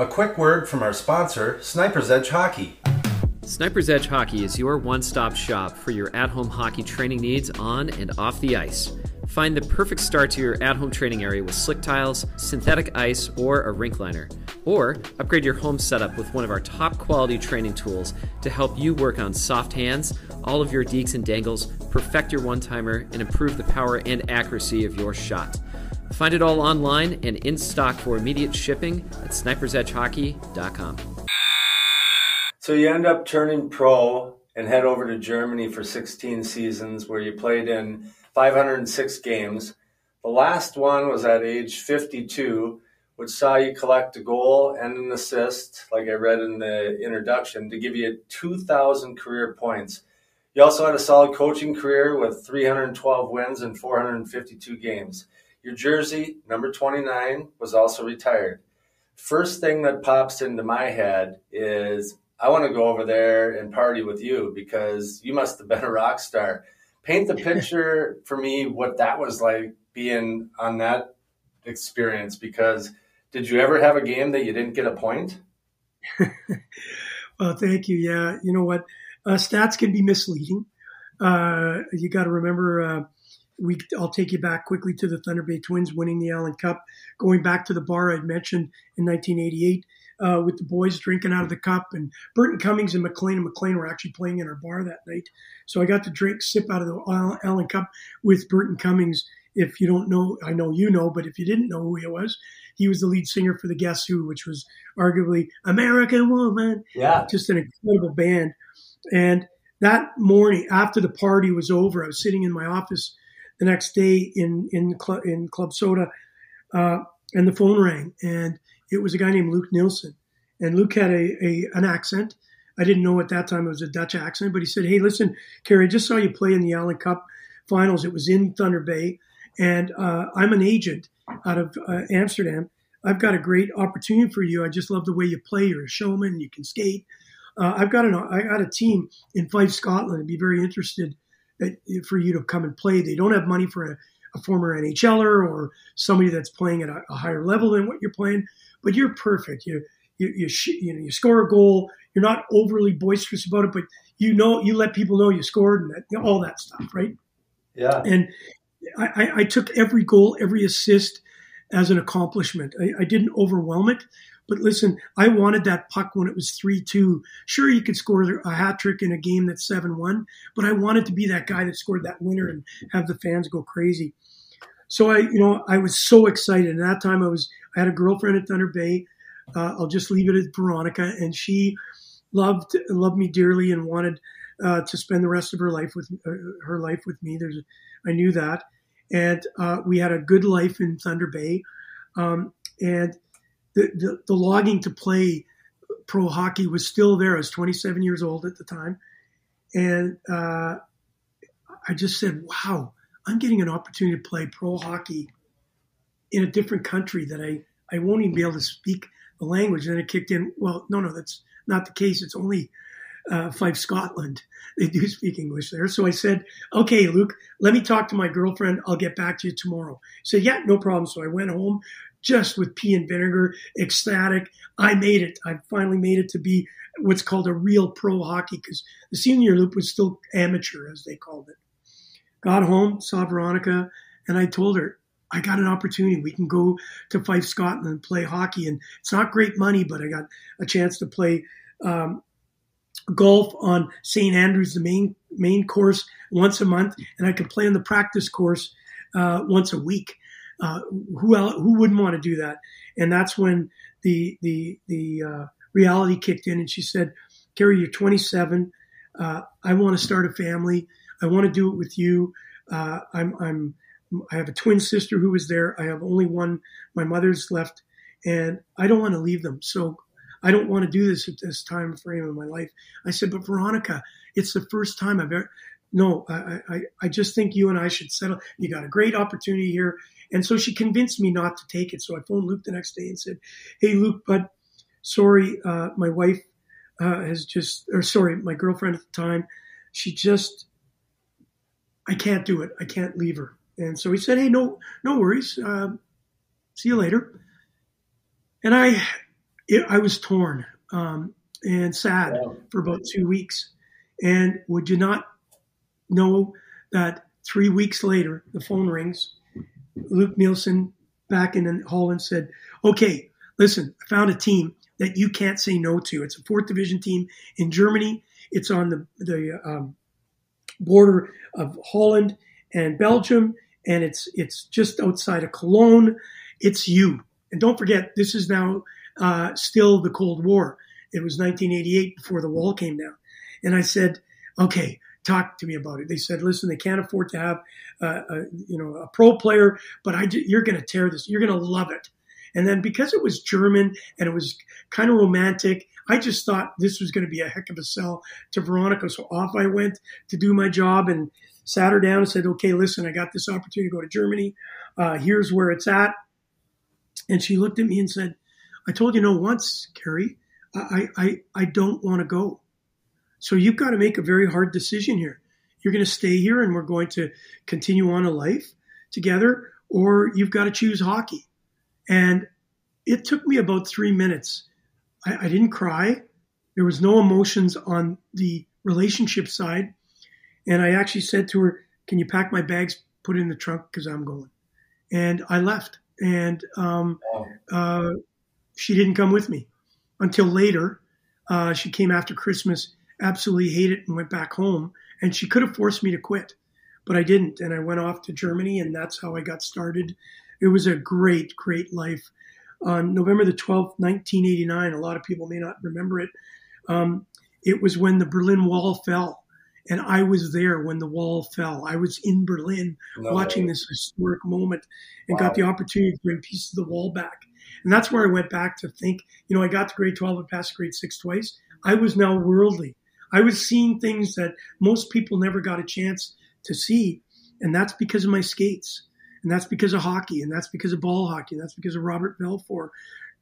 A quick word from our sponsor, Sniper's Edge Hockey. Sniper's Edge Hockey is your one stop shop for your at home hockey training needs on and off the ice. Find the perfect start to your at home training area with slick tiles, synthetic ice, or a rink liner. Or upgrade your home setup with one of our top quality training tools to help you work on soft hands, all of your deeks and dangles, perfect your one timer, and improve the power and accuracy of your shot. Find it all online and in stock for immediate shipping at snipersedgehockey.com. So you end up turning pro and head over to Germany for 16 seasons where you played in 506 games. The last one was at age 52, which saw you collect a goal and an assist, like I read in the introduction, to give you 2,000 career points. You also had a solid coaching career with 312 wins and 452 games. Your jersey, number 29, was also retired. First thing that pops into my head is I want to go over there and party with you because you must have been a rock star. Paint the picture for me what that was like being on that experience because did you ever have a game that you didn't get a point? well, thank you. Yeah, you know what? Uh, stats can be misleading. Uh, you got to remember. We, I'll take you back quickly to the Thunder Bay Twins winning the Allen Cup. Going back to the bar I'd mentioned in 1988, uh, with the boys drinking out of the cup. And Burton Cummings and McLean and McLean were actually playing in our bar that night. So I got to drink, sip out of the Allen Cup with Burton Cummings. If you don't know, I know you know, but if you didn't know who he was, he was the lead singer for the Guess Who, which was arguably American Woman. Yeah. Just an incredible band. And that morning, after the party was over, I was sitting in my office the next day in in Club, in Club Soda, uh, and the phone rang, and it was a guy named Luke Nielsen. And Luke had a, a an accent. I didn't know at that time it was a Dutch accent, but he said, Hey, listen, Kerry, I just saw you play in the Allen Cup finals. It was in Thunder Bay. And uh, I'm an agent out of uh, Amsterdam. I've got a great opportunity for you. I just love the way you play. You're a showman. You can skate. uh, I've got an I got a team in Fife, Scotland. I'd be very interested for you to come and play. They don't have money for a, a former NHLer or somebody that's playing at a, a, higher level than what you're playing, but you're perfect. You you you, sh- you know you score a goal. You're not overly boisterous about it, but you know you let people know you scored and that, you know, all that stuff, right? Yeah. And I, I, took every goal, every assist as an accomplishment. I, I didn't overwhelm it, but listen, I wanted that puck when it was 3 2. Sure, you could score a hat trick in a game that's 7 1, but I wanted to be that guy that scored that winner and have the fans go crazy. So I, you know, I was so excited. And that time I was, I had a girlfriend at Thunder Bay. Uh, I'll just leave it at Veronica, and she loved loved me dearly and wanted uh, to spend the rest of her life with uh, her life with me. There's, I knew that, and uh, we had a good life in Thunder Bay, um, and the, the, the to play pro hockey was still there. I was 27 years old at the time, and uh, I just said, "Wow, I'm getting an opportunity to play pro hockey in a different country that I I won't even be able to speak the language." And then it kicked in. Well, no, no, that's not the case. It's only uh, Fife, Scotland. They do speak English there. So I said, okay, Luke, let me talk to my girlfriend. I'll get back to you tomorrow. He said, yeah, no problem. So I went home just with pea and vinegar, ecstatic. I made it. I finally made it to be what's called a real pro hockey because the senior loop was still amateur, as they called it. Got home, saw Veronica, and I told her, I got an opportunity. We can go to Fife, Scotland and play hockey. And it's not great money, but I got a chance to play um, golf on St. Andrews, the main main course, once a month, and I could play on the practice course uh, once a week. Uh, who who wouldn't want to do that? And that's when the the the uh, reality kicked in, and she said, "Kerry, you're 27. Uh, I want to start a family. I want to do it with you. Uh, I'm I'm I have a twin sister who was there. I have only one. My mother's left, and I don't want to leave them. So I don't want to do this at this time frame of my life. I said, but Veronica, it's the first time I've ever. No, I, I, I just think you and I should settle. You got a great opportunity here. And so she convinced me not to take it. So I phoned Luke the next day and said, Hey, Luke, but sorry, uh, my wife uh, has just, or sorry, my girlfriend at the time, she just, I can't do it. I can't leave her. And so he said, Hey, no, no worries. Uh, see you later. And I, it, I was torn um, and sad wow. for about two weeks. And would you not know that three weeks later, the phone rings. Luke Nielsen back in Holland said, Okay, listen, I found a team that you can't say no to. It's a fourth division team in Germany. It's on the, the um, border of Holland and Belgium, and it's it's just outside of Cologne. It's you. And don't forget, this is now uh, still the Cold War. It was 1988 before the wall came down. And I said, okay, talk to me about it. They said, listen, they can't afford to have, uh, a, you know, a pro player, but I, you're going to tear this. You're going to love it. And then because it was German and it was kind of romantic, I just thought this was going to be a heck of a sell to Veronica. So off I went to do my job and sat her down and said, okay, listen, I got this opportunity to go to Germany. Uh, here's where it's at. And she looked at me and said, I told you no once, Kerry, I, I, I don't want to go. So you've got to make a very hard decision here. You're going to stay here and we're going to continue on a life together, or you've got to choose hockey. And it took me about three minutes. I, I didn't cry. There was no emotions on the relationship side. And I actually said to her, Can you pack my bags, put it in the trunk because I'm going? And I left. And um, uh, she didn't come with me until later. Uh, she came after Christmas, absolutely hated it, and went back home. And she could have forced me to quit, but I didn't. And I went off to Germany, and that's how I got started. It was a great, great life. On November the 12th, 1989, a lot of people may not remember it. Um, it was when the Berlin Wall fell. And I was there when the wall fell. I was in Berlin no watching this historic moment and wow. got the opportunity to bring pieces of the wall back. And that's where I went back to think, you know, I got to grade 12 and passed grade six twice. I was now worldly. I was seeing things that most people never got a chance to see. And that's because of my skates. And that's because of hockey. And that's because of ball hockey. And that's because of Robert Belfour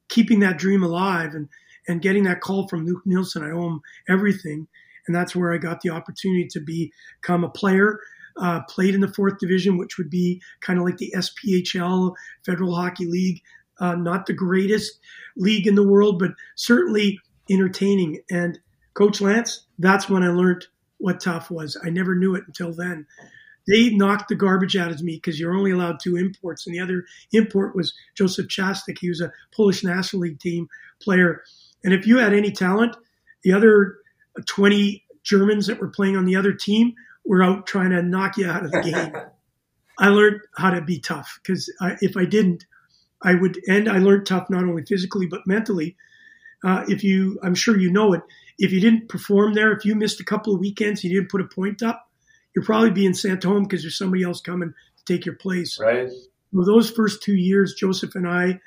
keeping that dream alive. And, and getting that call from Luke Nielsen, I owe him everything. And that's where I got the opportunity to become a player. Uh, played in the fourth division, which would be kind of like the SPHL, Federal Hockey League. Uh, not the greatest league in the world, but certainly entertaining. And Coach Lance, that's when I learned what tough was. I never knew it until then. They knocked the garbage out of me because you're only allowed two imports, and the other import was Joseph Chastik. He was a Polish National League team player. And if you had any talent, the other 20 Germans that were playing on the other team were out trying to knock you out of the game. I learned how to be tough because if I didn't, I would. And I learned tough not only physically but mentally. Uh, if you, I'm sure you know it. If you didn't perform there, if you missed a couple of weekends, you didn't put a point up, you're probably being sent home because there's somebody else coming to take your place. Right. Well, those first two years, Joseph and I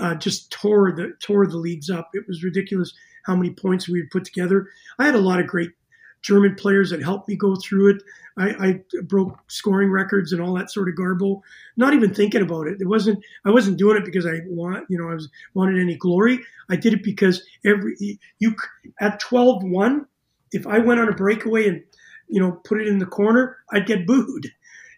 uh, just tore the tore the leagues up. It was ridiculous how many points we had put together. I had a lot of great German players that helped me go through it. I, I, broke scoring records and all that sort of garble. Not even thinking about it. It wasn't. I wasn't doing it because I want. You know, I was wanted any glory. I did it because every you at 12-1, if I went on a breakaway and you know put it in the corner, I'd get booed.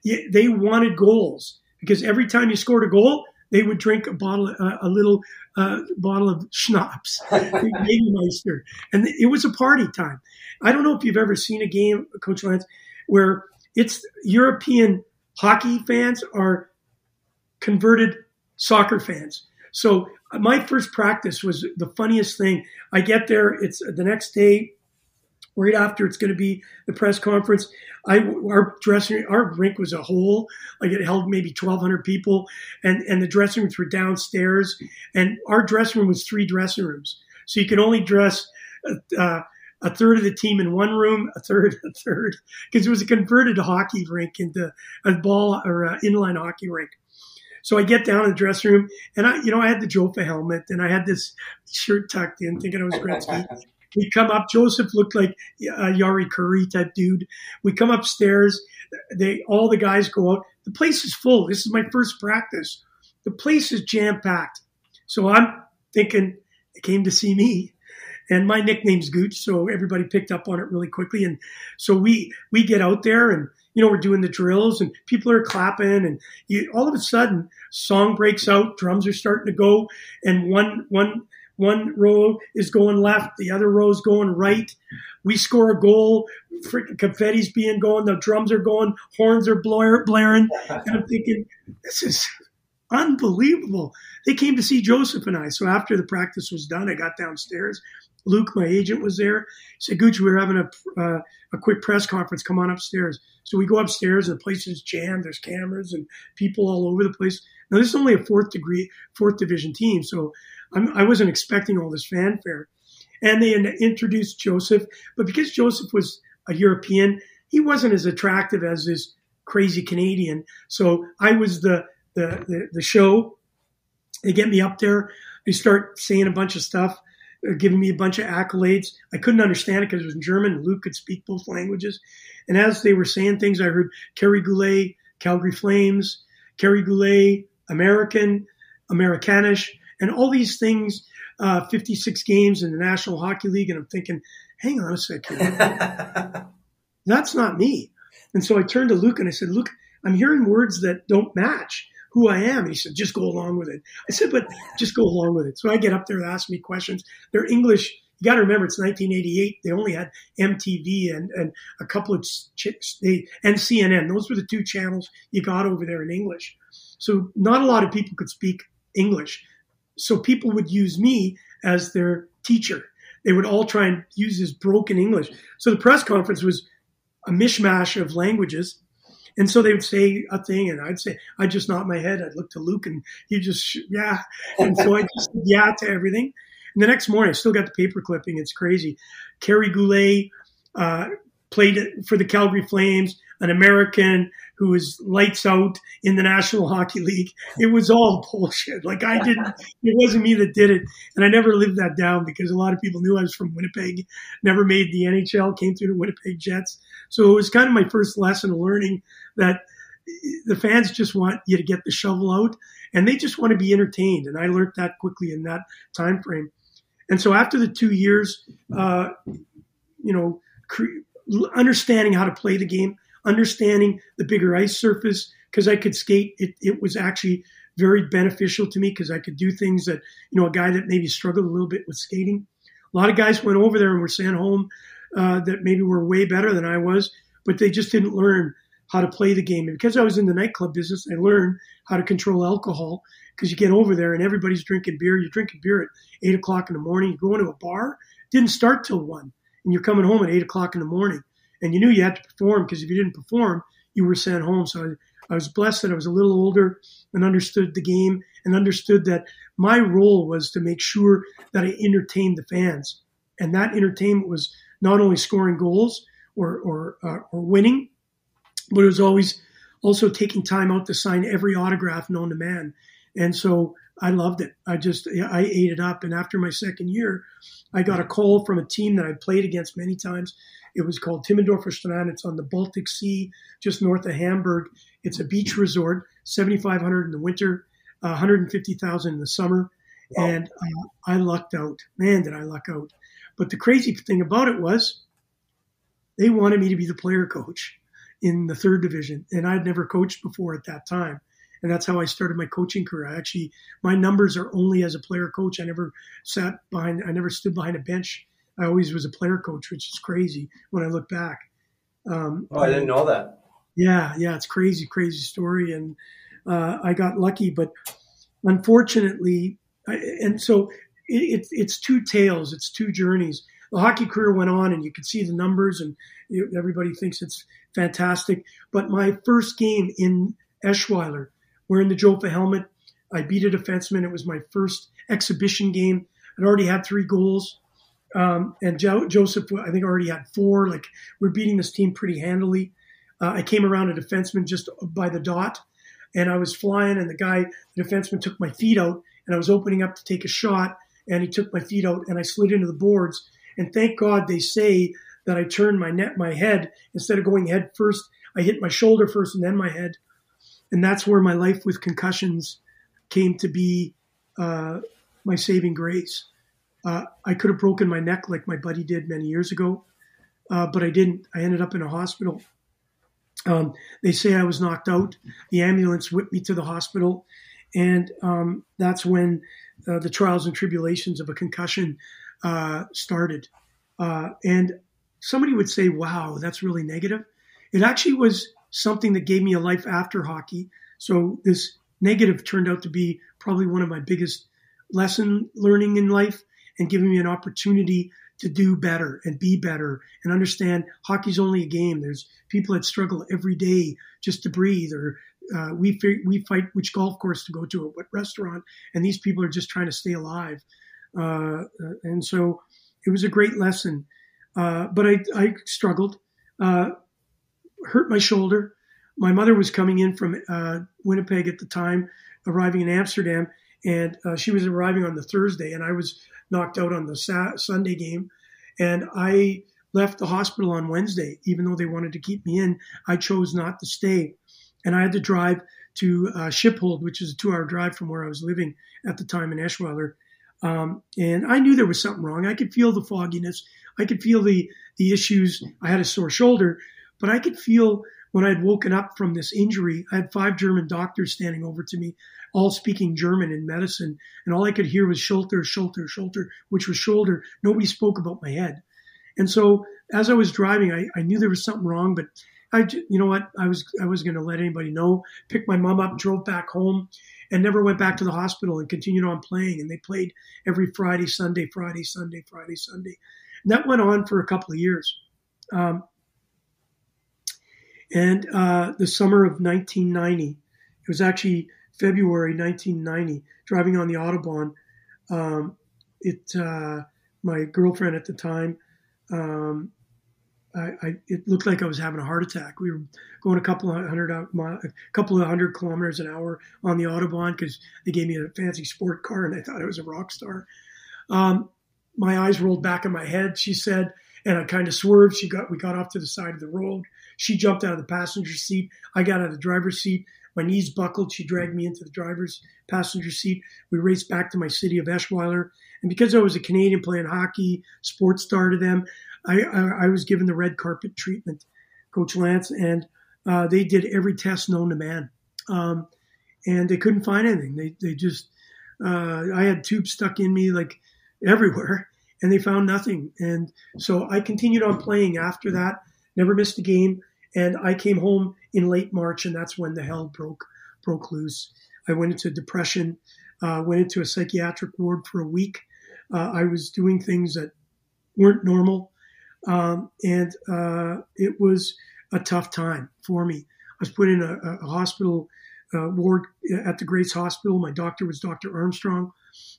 They wanted goals because every time you scored a goal, they would drink a bottle, uh, a little uh, bottle of schnapps, Jägermeister, and it was a party time. I don't know if you've ever seen a game, Coach Lance, where it's European hockey fans are converted soccer fans. So my first practice was the funniest thing. I get there, it's the next day, right after it's going to be the press conference. I our dressing our rink was a hole, like it held maybe twelve hundred people, and and the dressing rooms were downstairs, and our dressing room was three dressing rooms, so you could only dress. Uh, a third of the team in one room, a third, a third, because it was a converted hockey rink into a ball or a inline hockey rink. So I get down in the dressing room, and I, you know, I had the Jofa helmet, and I had this shirt tucked in, thinking I was Gretzky. We come up. Joseph looked like uh, a Jari Kurri type dude. We come upstairs. They all the guys go out. The place is full. This is my first practice. The place is jam packed. So I'm thinking they came to see me, and my nickname's Gooch, so everybody picked up on it really quickly. And so we we get out there and you know we're doing the drills and people are clapping and you, all of a sudden song breaks out, drums are starting to go, and one one one row is going left, the other row is going right. We score a goal, freaking confetti's being going, the drums are going, horns are blaring. And I'm thinking, this is unbelievable. They came to see Joseph and I. So after the practice was done, I got downstairs. Luke, my agent, was there. He said, Gucci, we're having a, uh, a quick press conference. Come on upstairs. So we go upstairs and the place is jammed. There's cameras and people all over the place. Now, this is only a fourth degree, fourth division team. So I'm, I was not expecting all this fanfare. And they introduced Joseph, but because Joseph was a European, he wasn't as attractive as this crazy Canadian. So I was the the the, the show. They get me up there. They start saying a bunch of stuff, uh, giving me a bunch of accolades. I couldn't understand it because it was in German. Luke could speak both languages. And as they were saying things, I heard Kerry Goulet, Calgary Flames, Kerry Goulet, American, Americanish and all these things, uh, 56 games in the National Hockey League. And I'm thinking, hang on a second. That's not me. And so I turned to Luke and I said, Luke, I'm hearing words that don't match who I am. And he said, just go along with it. I said, but just go along with it. So I get up there, and ask me questions. They're English. You got to remember, it's 1988. They only had MTV and, and a couple of chicks, they, and CNN. Those were the two channels you got over there in English. So not a lot of people could speak English. So people would use me as their teacher. They would all try and use this broken English. So the press conference was a mishmash of languages. And so they would say a thing, and I'd say, I'd just nod my head. I'd look to Luke, and he just, yeah. And so I just said, yeah to everything. And the next morning, I still got the paper clipping. It's crazy. Kerry Goulet uh, played for the Calgary Flames, an American who was lights out in the National Hockey League. It was all bullshit. Like I didn't, it wasn't me that did it. And I never lived that down because a lot of people knew I was from Winnipeg, never made the NHL, came through the Winnipeg Jets. So it was kind of my first lesson of learning that the fans just want you to get the shovel out and they just want to be entertained. And I learned that quickly in that time frame. And so after the two years, uh, you know, cre- understanding how to play the game, understanding the bigger ice surface, because I could skate, it, it was actually very beneficial to me because I could do things that, you know, a guy that maybe struggled a little bit with skating. A lot of guys went over there and were sent home uh, that maybe were way better than I was, but they just didn't learn how to play the game. And because I was in the nightclub business, I learned how to control alcohol because you get over there and everybody's drinking beer. You're drinking beer at eight o'clock in the morning. You go into a bar, didn't start till one, and you're coming home at eight o'clock in the morning. And you knew you had to perform because if you didn't perform, you were sent home. So I, I was blessed that I was a little older and understood the game and understood that my role was to make sure that I entertained the fans. And that entertainment was not only scoring goals or, or, uh, or winning, but it was always also taking time out to sign every autograph known to man. And so I loved it. I just, I ate it up. And after my second year, I got a call from a team that I played against many times. It was called Timmendorfer Strand. It's on the Baltic Sea, just north of Hamburg. It's a beach resort, 7,500 in the winter, uh, 150,000 in the summer. Wow. And uh, I lucked out. Man, did I luck out. But the crazy thing about it was they wanted me to be the player coach in the third division. And I'd never coached before at that time. And that's how I started my coaching career. I actually, my numbers are only as a player coach. I never sat behind, I never stood behind a bench. I always was a player coach, which is crazy when I look back. Um, oh, I didn't know that. Yeah, yeah, it's crazy, crazy story. And uh, I got lucky, but unfortunately, I, and so it, it, it's two tales, it's two journeys. The hockey career went on, and you can see the numbers, and you, everybody thinks it's fantastic. But my first game in Eschweiler, wearing the Jofa helmet, I beat a defenseman. It was my first exhibition game. I'd already had three goals. Um, and jo- Joseph, I think, already had four. Like, we're beating this team pretty handily. Uh, I came around a defenseman just by the dot, and I was flying, and the guy, the defenseman, took my feet out, and I was opening up to take a shot, and he took my feet out, and I slid into the boards. And thank God they say that I turned my net, my head instead of going head first. I hit my shoulder first and then my head, and that's where my life with concussions came to be uh, my saving grace. Uh, I could have broken my neck like my buddy did many years ago, uh, but I didn't. I ended up in a hospital. Um, they say I was knocked out. The ambulance whipped me to the hospital, and um, that's when uh, the trials and tribulations of a concussion uh, started. Uh, and somebody would say, wow, that's really negative. It actually was something that gave me a life after hockey. So this negative turned out to be probably one of my biggest lesson learning in life and giving me an opportunity to do better and be better and understand hockey's only a game. There's people that struggle every day just to breathe or uh, we we fight which golf course to go to or what restaurant, and these people are just trying to stay alive. Uh, and so it was a great lesson. Uh, but I, I struggled, uh, hurt my shoulder. My mother was coming in from uh, Winnipeg at the time, arriving in Amsterdam, and uh, she was arriving on the Thursday, and I was knocked out on the Sa- Sunday game. And I left the hospital on Wednesday, even though they wanted to keep me in. I chose not to stay, and I had to drive to uh, Schiphol, which is a two-hour drive from where I was living at the time in Eschweiler. Um, and I knew there was something wrong. I could feel the fogginess. I could feel the the issues. I had a sore shoulder, but I could feel when I'd woken up from this injury. I had five German doctors standing over to me, all speaking German in medicine, and all I could hear was shoulder, shoulder, shoulder, which was shoulder. Nobody spoke about my head. And so as I was driving, I, I knew there was something wrong, but I, you know what? I was I was going to let anybody know. Picked my mom up, drove back home, and never went back to the hospital and continued on playing. And they played every Friday, Sunday, Friday, Sunday, Friday, Sunday. And that went on for a couple of years. Um, and uh, the summer of 1990, it was actually February 1990, driving on the Autobahn. Um, it uh, my girlfriend at the time, um, I, I, it looked like I was having a heart attack. We were going a couple of hundred a couple of hundred kilometers an hour on the autobahn because they gave me a fancy sport car and I thought I was a rock star. Um, my eyes rolled back in my head, she said, and I kind of swerved. She got we got off to the side of the road. She jumped out of the passenger seat. I got out of the driver's seat. My knees buckled. She dragged me into the driver's passenger seat. We raced back to my city of Eschweiler. And because I was a Canadian playing hockey, sports star to them, I, I, I was given the red carpet treatment, Coach Lance. And uh, they did every test known to man. Um, and they couldn't find anything. They, they just, uh, I had tubes stuck in me like everywhere and they found nothing. And so I continued on playing after that, never missed a game. And I came home in late March, and that's when the hell broke broke loose. I went into depression, uh, went into a psychiatric ward for a week. Uh, I was doing things that weren't normal, um, and uh, it was a tough time for me. I was put in a, a hospital uh, ward at the Grace Hospital. My doctor was Dr. Armstrong,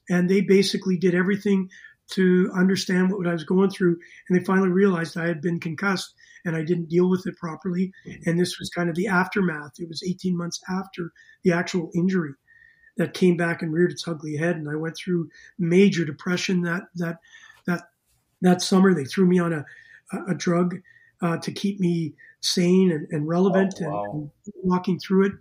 and they basically did everything to understand what I was going through. And they finally realized I had been concussed and I didn't deal with it properly. Mm-hmm. And this was kind of the aftermath. It was 18 months after the actual injury that came back and reared its ugly head. And I went through major depression that, that, that, that summer. They threw me on a, a drug uh, to keep me sane and, and relevant oh, wow. and, and walking through it.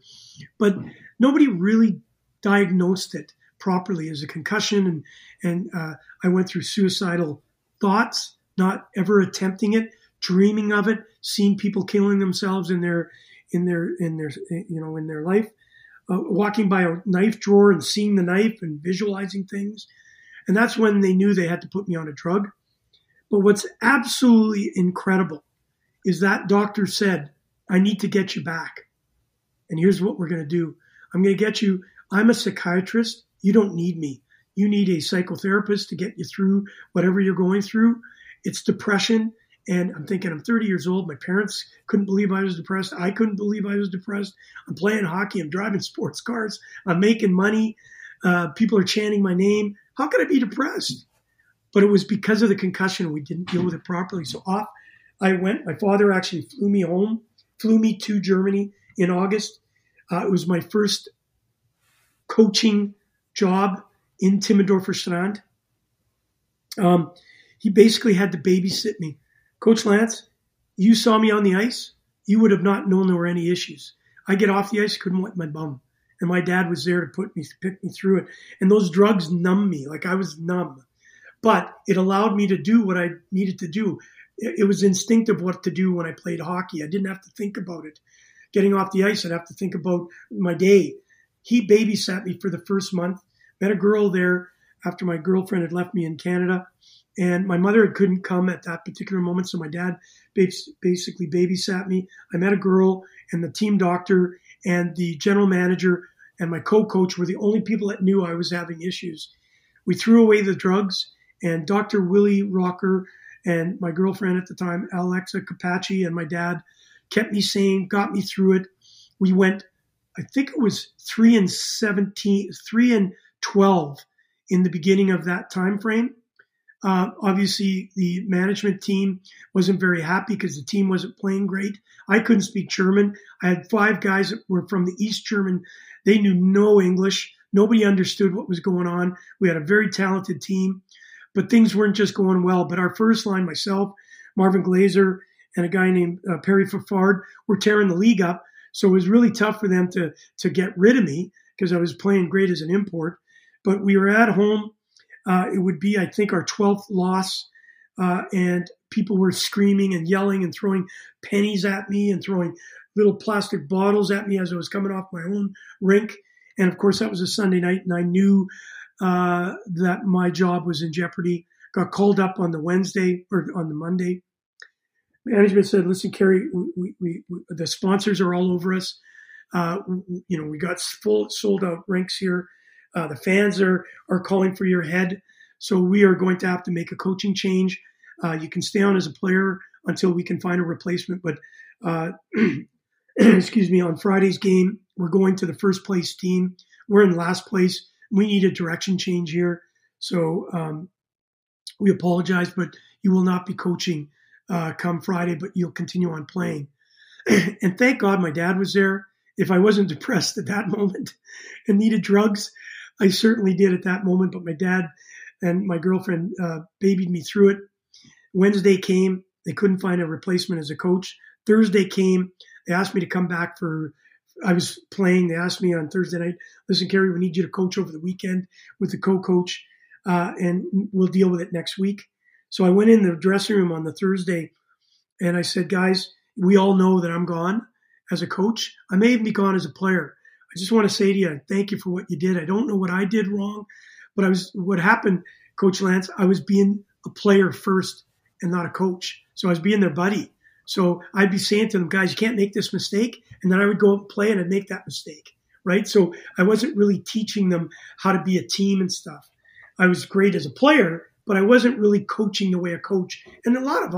But nobody really diagnosed it properly as a concussion, and and uh, I went through suicidal thoughts, not ever attempting it, dreaming of it, seeing people killing themselves in their in their in their you know in their life, uh, walking by a knife drawer and seeing the knife and visualizing things, and that's when they knew they had to put me on a drug. But what's absolutely incredible is that doctor said, "I need to get you back." And here's what we're going to do. I'm going to get you. I'm a psychiatrist. You don't need me. You need a psychotherapist to get you through whatever you're going through. It's depression. And I'm thinking, I'm 30 years old. My parents couldn't believe I was depressed. I couldn't believe I was depressed. I'm playing hockey. I'm driving sports cars. I'm making money. Uh, people are chanting my name. How could I be depressed? But it was because of the concussion. We didn't deal with it properly. So off I went. My father actually flew me home, flew me to Germany in August. Uh, it was my first coaching job in Timmendorfer Strand. Um, he basically had to babysit me. Coach Lance, you saw me on the ice, you would have not known there were any issues. I get off the ice, couldn't wipe my bum. And my dad was there to put me, pick me through it. And those drugs numbed me, like I was numb. But it allowed me to do what I needed to do. It was instinctive what to do when I played hockey. I didn't have to think about it. Getting off the ice, I'd have to think about my day. He babysat me for the first month met a girl there after my girlfriend had left me in Canada. And my mother couldn't come at that particular moment, so my dad basically babysat me. I met a girl, and the team doctor and the general manager and my co-coach were the only people that knew I was having issues. We threw away the drugs, and Dr. Willie Rocker and my girlfriend at the time, Alexa Capacci, and my dad kept me sane, got me through it. We went, I think it was three and 17, three and 12 in the beginning of that time frame. Uh, obviously, the management team wasn't very happy because the team wasn't playing great. I couldn't speak German. I had five guys that were from the East German. They knew no English. Nobody understood what was going on. We had a very talented team, but things weren't just going well. But our first line, myself, Marvin Glazer, and a guy named uh, Perry Fafard, were tearing the league up. So it was really tough for them to to get rid of me because I was playing great as an import but we were at home. Uh, it would be, I think, our 12th loss. Uh, and people were screaming and yelling and throwing pennies at me and throwing little plastic bottles at me as I was coming off my own rink. And of course, that was a Sunday night, and I knew uh, that my job was in jeopardy. Got called up on the Wednesday or on the Monday. Management said, "Listen, Kerry, we, we, we the sponsors are all over us. Uh, you know, we got full sold out rinks here. Uh, the fans are are calling for your head. So we are going to have to make a coaching change. Uh, you can stay on as a player until we can find a replacement. But uh, excuse me, on Friday's game, we're going to the first place team. We're in last place. We need a direction change here. So um, we apologize, but you will not be coaching uh, come Friday, but you'll continue on playing. and thank God my dad was there. If I wasn't depressed at that moment and needed drugs, I certainly did at that moment, but my dad and my girlfriend uh, babied me through it. Wednesday came, they couldn't find a replacement as a coach. Thursday came, they asked me to come back for I was playing. They asked me on Thursday night, listen, Kerry, we need you to coach over the weekend with the co-coach, uh, and we'll deal with it next week. So I went in the dressing room on the Thursday, and I said, guys, we all know that I'm gone as a coach. I may even be gone as a player. I just want to say to you, thank you for what you did. I don't know what I did wrong, but I was what happened, Coach Lance. I was being a player first and not a coach. So I was being their buddy. So I'd be saying to them, guys, you can't make this mistake. And then I would go and play and I'd make that mistake. Right. So I wasn't really teaching them how to be a team and stuff. I was great as a player, but I wasn't really coaching the way a coach. And a lot of,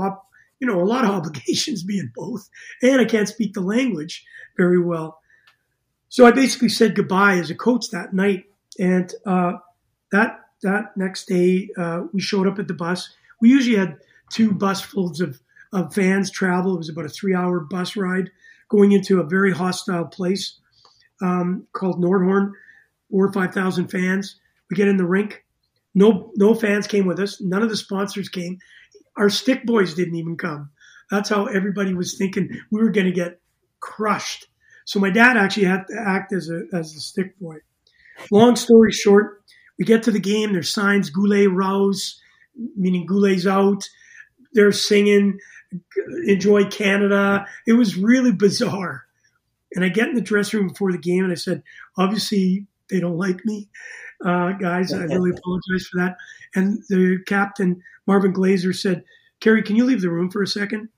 you know, a lot of obligations being both. And I can't speak the language very well. So I basically said goodbye as a coach that night. And uh, that that next day, uh, we showed up at the bus. We usually had two busfuls of of fans travel. It was about a three hour bus ride going into a very hostile place um, called Nordhorn, or 5,000 fans. We get in the rink. No, no fans came with us. None of the sponsors came. Our stick boys didn't even come. That's how everybody was thinking we were going to get crushed. So my dad actually had to act as a as a stick boy. Long story short, we get to the game. There's signs Goulet Rouse, meaning Goulet's out. They're singing enjoy Canada. It was really bizarre. And I get in the dressing room before the game and I said, obviously they don't like me, uh, guys. I really apologize for that. And the captain, Marvin Glazer, said, Kerry, can you leave the room for a second?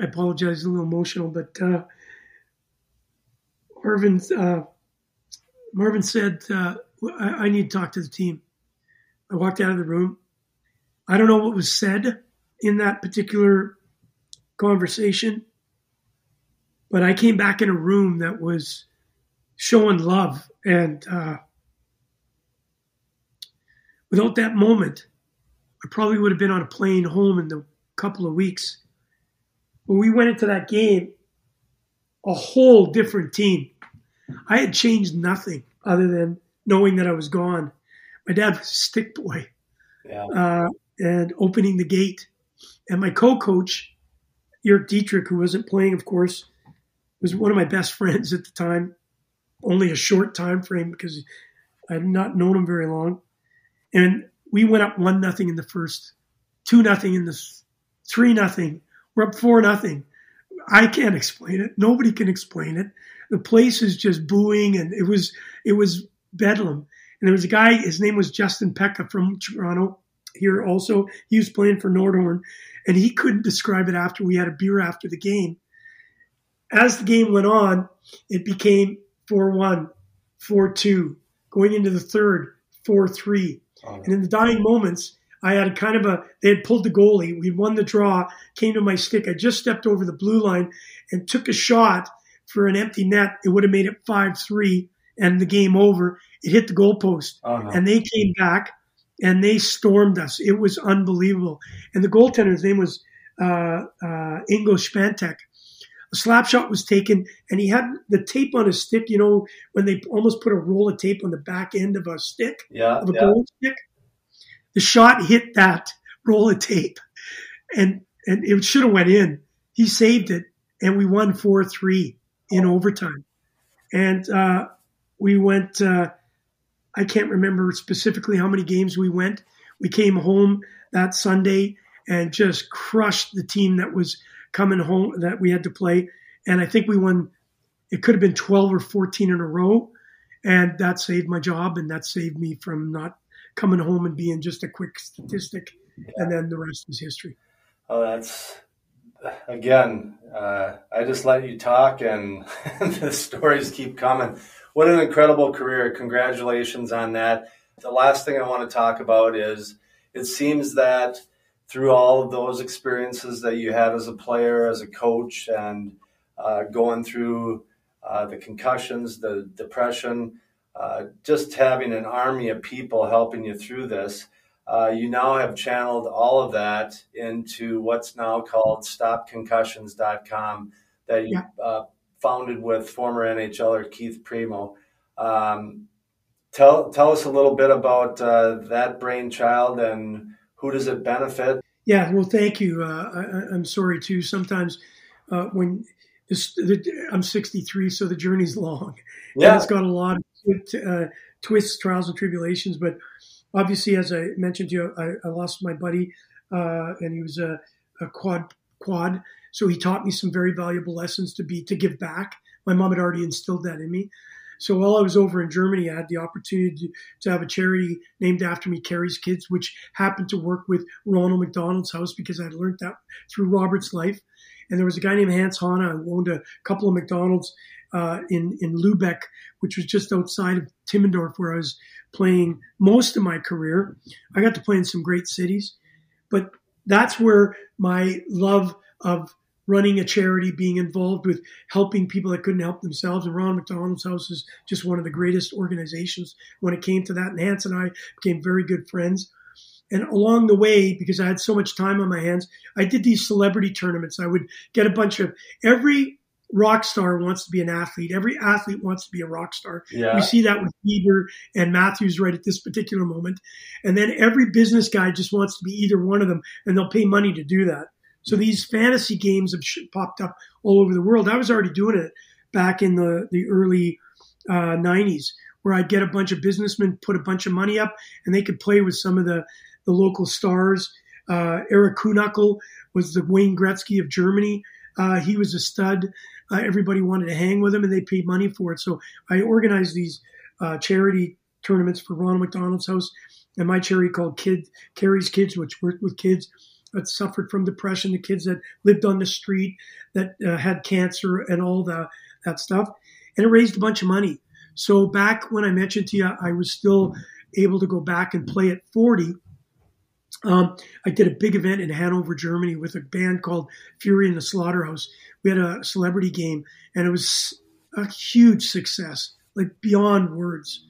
I apologize, a little emotional, but uh, Marvin, uh, Marvin said, uh, I, I need to talk to the team. I walked out of the room. I don't know what was said in that particular conversation, but I came back in a room that was showing love. And uh, without that moment, I probably would have been on a plane home in a couple of weeks. When we went into that game, a whole different team. I had changed nothing other than knowing that I was gone. My dad was a stick boy. Yeah. Uh, and opening the gate. And my co-coach, Eric Dietrich, who wasn't playing, of course, was one of my best friends at the time. Only a short time frame because I had not known him very long. And we went up one nothing in the first, two nothing in the three nothing. We're up four nothing. I can't explain it. Nobody can explain it. The place is just booing, and it was it was bedlam. And there was a guy. His name was Justin Pekka from Toronto here also. He was playing for Nordhorn, and he couldn't describe it after we had a beer after the game. As the game went on, it became 4 1, 4 2, going into the third, 4 3. Oh. And in the dying moments, I had kind of a, they had pulled the goalie. We won the draw, came to my stick. I just stepped over the blue line and took a shot for an empty net. It would have made it 5 3 and the game over. It hit the goalpost. Oh, no. And they came back and they stormed us. It was unbelievable. And the goaltender's name was uh, uh, Ingo Spantek. A slap shot was taken, and he had the tape on his stick. You know, when they almost put a roll of tape on the back end of a stick, yeah, of a yeah. goal stick. The shot hit that roll of tape, and and it should have went in. He saved it, and we won four three in overtime. And uh, we went. Uh, I can't remember specifically how many games we went. We came home that Sunday and just crushed the team that was coming home that we had to play. And I think we won, it could have been 12 or 14 in a row. And that saved my job and that saved me from not coming home and being just a quick statistic. Yeah. And then the rest is history. Oh, that's again, uh, I just let you talk and the stories keep coming what an incredible career. Congratulations on that. The last thing I want to talk about is it seems that through all of those experiences that you had as a player, as a coach, and uh, going through uh, the concussions, the depression, uh, just having an army of people helping you through this, uh, you now have channeled all of that into what's now called StopConcussions.com that you yeah. Uh, founded with former NHLer Keith Primeau. Um, tell tell us a little bit about uh, that brainchild and who does it benefit? Yeah, well, thank you. Uh, I, am sorry too. Sometimes uh, when this, the, I'm 63, so the journey's long. Yeah. And it's got a lot of uh, twists, trials, and tribulations. But obviously, as I mentioned to you, I, I lost my buddy, uh, and he was a, a quad quad. So he taught me some very valuable lessons to be to give back. My mom had already instilled that in me. So while I was over in Germany, I had the opportunity to, to have a charity named after me, Kerry's Kids, which happened to work with Ronald McDonald's house because I learned that through Robert's life. And there was a guy named Hans Hanna who owned a couple of McDonald's uh, in in Lubeck, which was just outside of Timmendorf, where I was playing most of my career. I got to play in some great cities, but that's where my love of running a charity, being involved with helping people that couldn't help themselves. And Ronald McDonald's House is just one of the greatest organizations when it came to that. And Hans and I became very good friends. And along the way, because I had so much time on my hands, I did these celebrity tournaments. I would get a bunch of every rock star wants to be an athlete. Every athlete wants to be a rock star. Yeah. We see that with Bieber and Matthews right at this particular moment. And then every business guy just wants to be either one of them, and they'll pay money to do that. So these fantasy games have popped up all over the world. I was already doing it back in the, the early uh, 90s, where I'd get a bunch of businessmen, put a bunch of money up, and they could play with some of the, the local stars. Uh, Erich Kühnhackl was the Wayne Gretzky of Germany. Uh, he was a stud. Uh, everybody wanted to hang with him, and they paid money for it. So I organized these uh, charity tournaments for Ronald McDonald's House and my charity called Kid Kerry's Kids, which worked with kids that suffered from depression, the kids that lived on the street, that uh, had cancer, and all the, that stuff. And it raised a bunch of money. So back when I mentioned to you, I was still able to go back and play at 40. Um, I did a big event in Hanover, Germany, with a band called Fury in the Slaughterhouse. We had a celebrity game, and it was a huge success, like beyond words.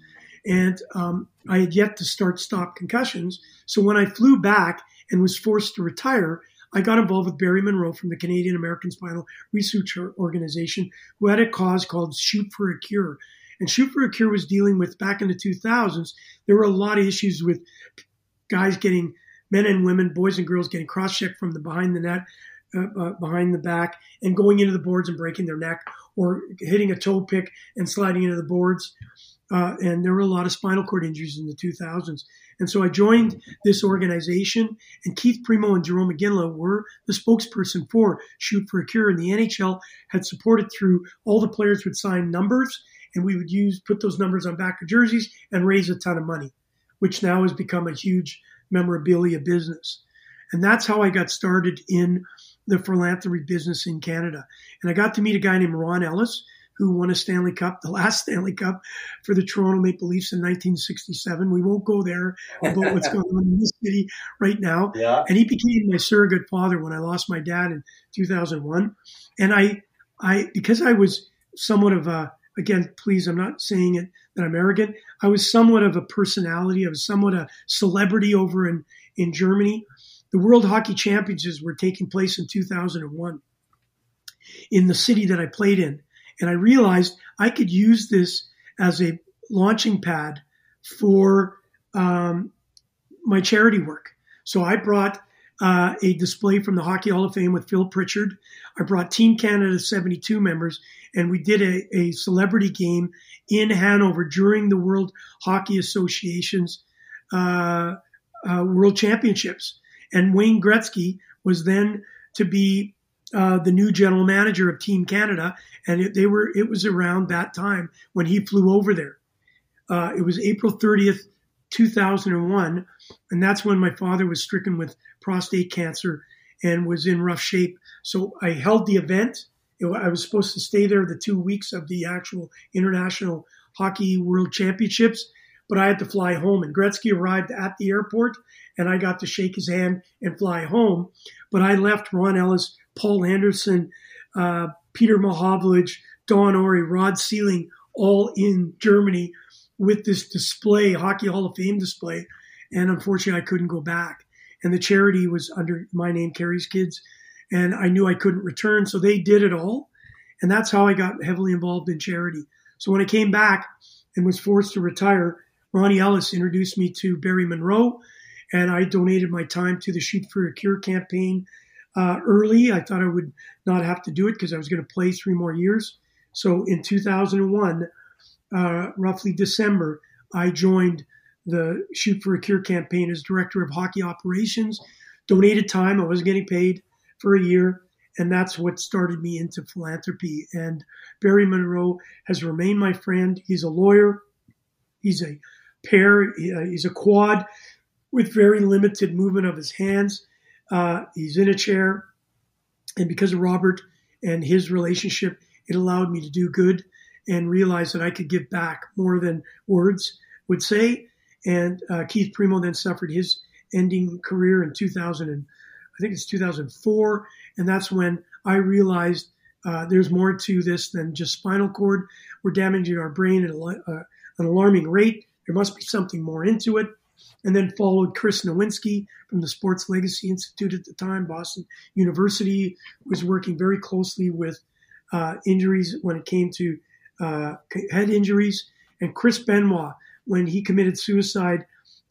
And um, I had yet to start Stop Concussions. So when I flew back and was forced to retire, I got involved with Barry Munro from the Canadian American Spinal Research Organization, who had a cause called Shoot for a Cure. And Shoot for a Cure was dealing with back in the 2000s. There were a lot of issues with guys getting men and women, boys and girls getting cross-checked from the behind the net, uh, uh, behind the back, and going into the boards and breaking their neck, or hitting a toe pick and sliding into the boards. Uh, and there were a lot of spinal cord injuries in the 2000s. And so I joined this organization, and Keith Primeau and Jarome Iginla were the spokesperson for Shoot for a Cure. And the NHL had supported through all the players would sign numbers, and we would use put those numbers on back of jerseys and raise a ton of money, which now has become a huge memorabilia business. And that's how I got started in the philanthropy business in Canada. And I got to meet a guy named Ron Ellis, who won a Stanley Cup, the last Stanley Cup for the Toronto Maple Leafs in 1967. We won't go there about what's going on in this city right now. Yeah. And he became my surrogate father when I lost my dad in 2001. And I, I, because I was somewhat of a, again, please, I'm not saying it that I'm arrogant. I was somewhat of a personality. I was somewhat a celebrity over in, in Germany. The World Hockey Championships were taking place in 2001 in the city that I played in. And I realized I could use this as a launching pad for um, my charity work. So I brought uh, a display from the Hockey Hall of Fame with Phil Pritchard. I brought Team Canada 72 members, and we did a, a celebrity game in Hanover during the World Hockey Association's uh, uh, World Championships. And Wayne Gretzky was then to be uh, the new general manager of Team Canada, and it, they were. It was around that time when he flew over there. Uh, it was April 30th, 2001, and that's when my father was stricken with prostate cancer and was in rough shape. So I held the event. I was supposed to stay there the two weeks of the actual International Hockey World Championships, but I had to fly home. And Gretzky arrived at the airport, and I got to shake his hand and fly home. But I left Ron Ellis, Paul Henderson, uh, Peter Mahovlich, Don Awrey, Rod Seiling, all in Germany with this display, Hockey Hall of Fame display. And unfortunately, I couldn't go back. And the charity was under my name, Kerry's Kids. And I knew I couldn't return. So they did it all. And that's how I got heavily involved in charity. So when I came back and was forced to retire, Ronnie Ellis introduced me to Barry Munro. And I donated my time to the Shoot for a Cure campaign uh, early. I thought I would not have to do it because I was going to play three more years. So in 2001, uh, roughly December, I joined the Shoot for a Cure campaign as director of hockey operations. Donated time. I wasn't getting paid for a year. And that's what started me into philanthropy. And Barry Munro has remained my friend. He's a lawyer. He's a pair. Uh, he's a quad with very limited movement of his hands. Uh, he's in a chair. And because of Robert and his relationship, it allowed me to do good and realize that I could give back more than words would say. And uh, Keith Primeau then suffered his ending career in 2000, and I think it's 2004, and that's when I realized uh, there's more to this than just spinal cord. We're damaging our brain at a, uh, an alarming rate. There must be something more into it. And then followed Chris Nowinski from the Sports Legacy Institute at the time, Boston University, was working very closely with uh, injuries when it came to uh, head injuries. And Chris Benoit, when he committed suicide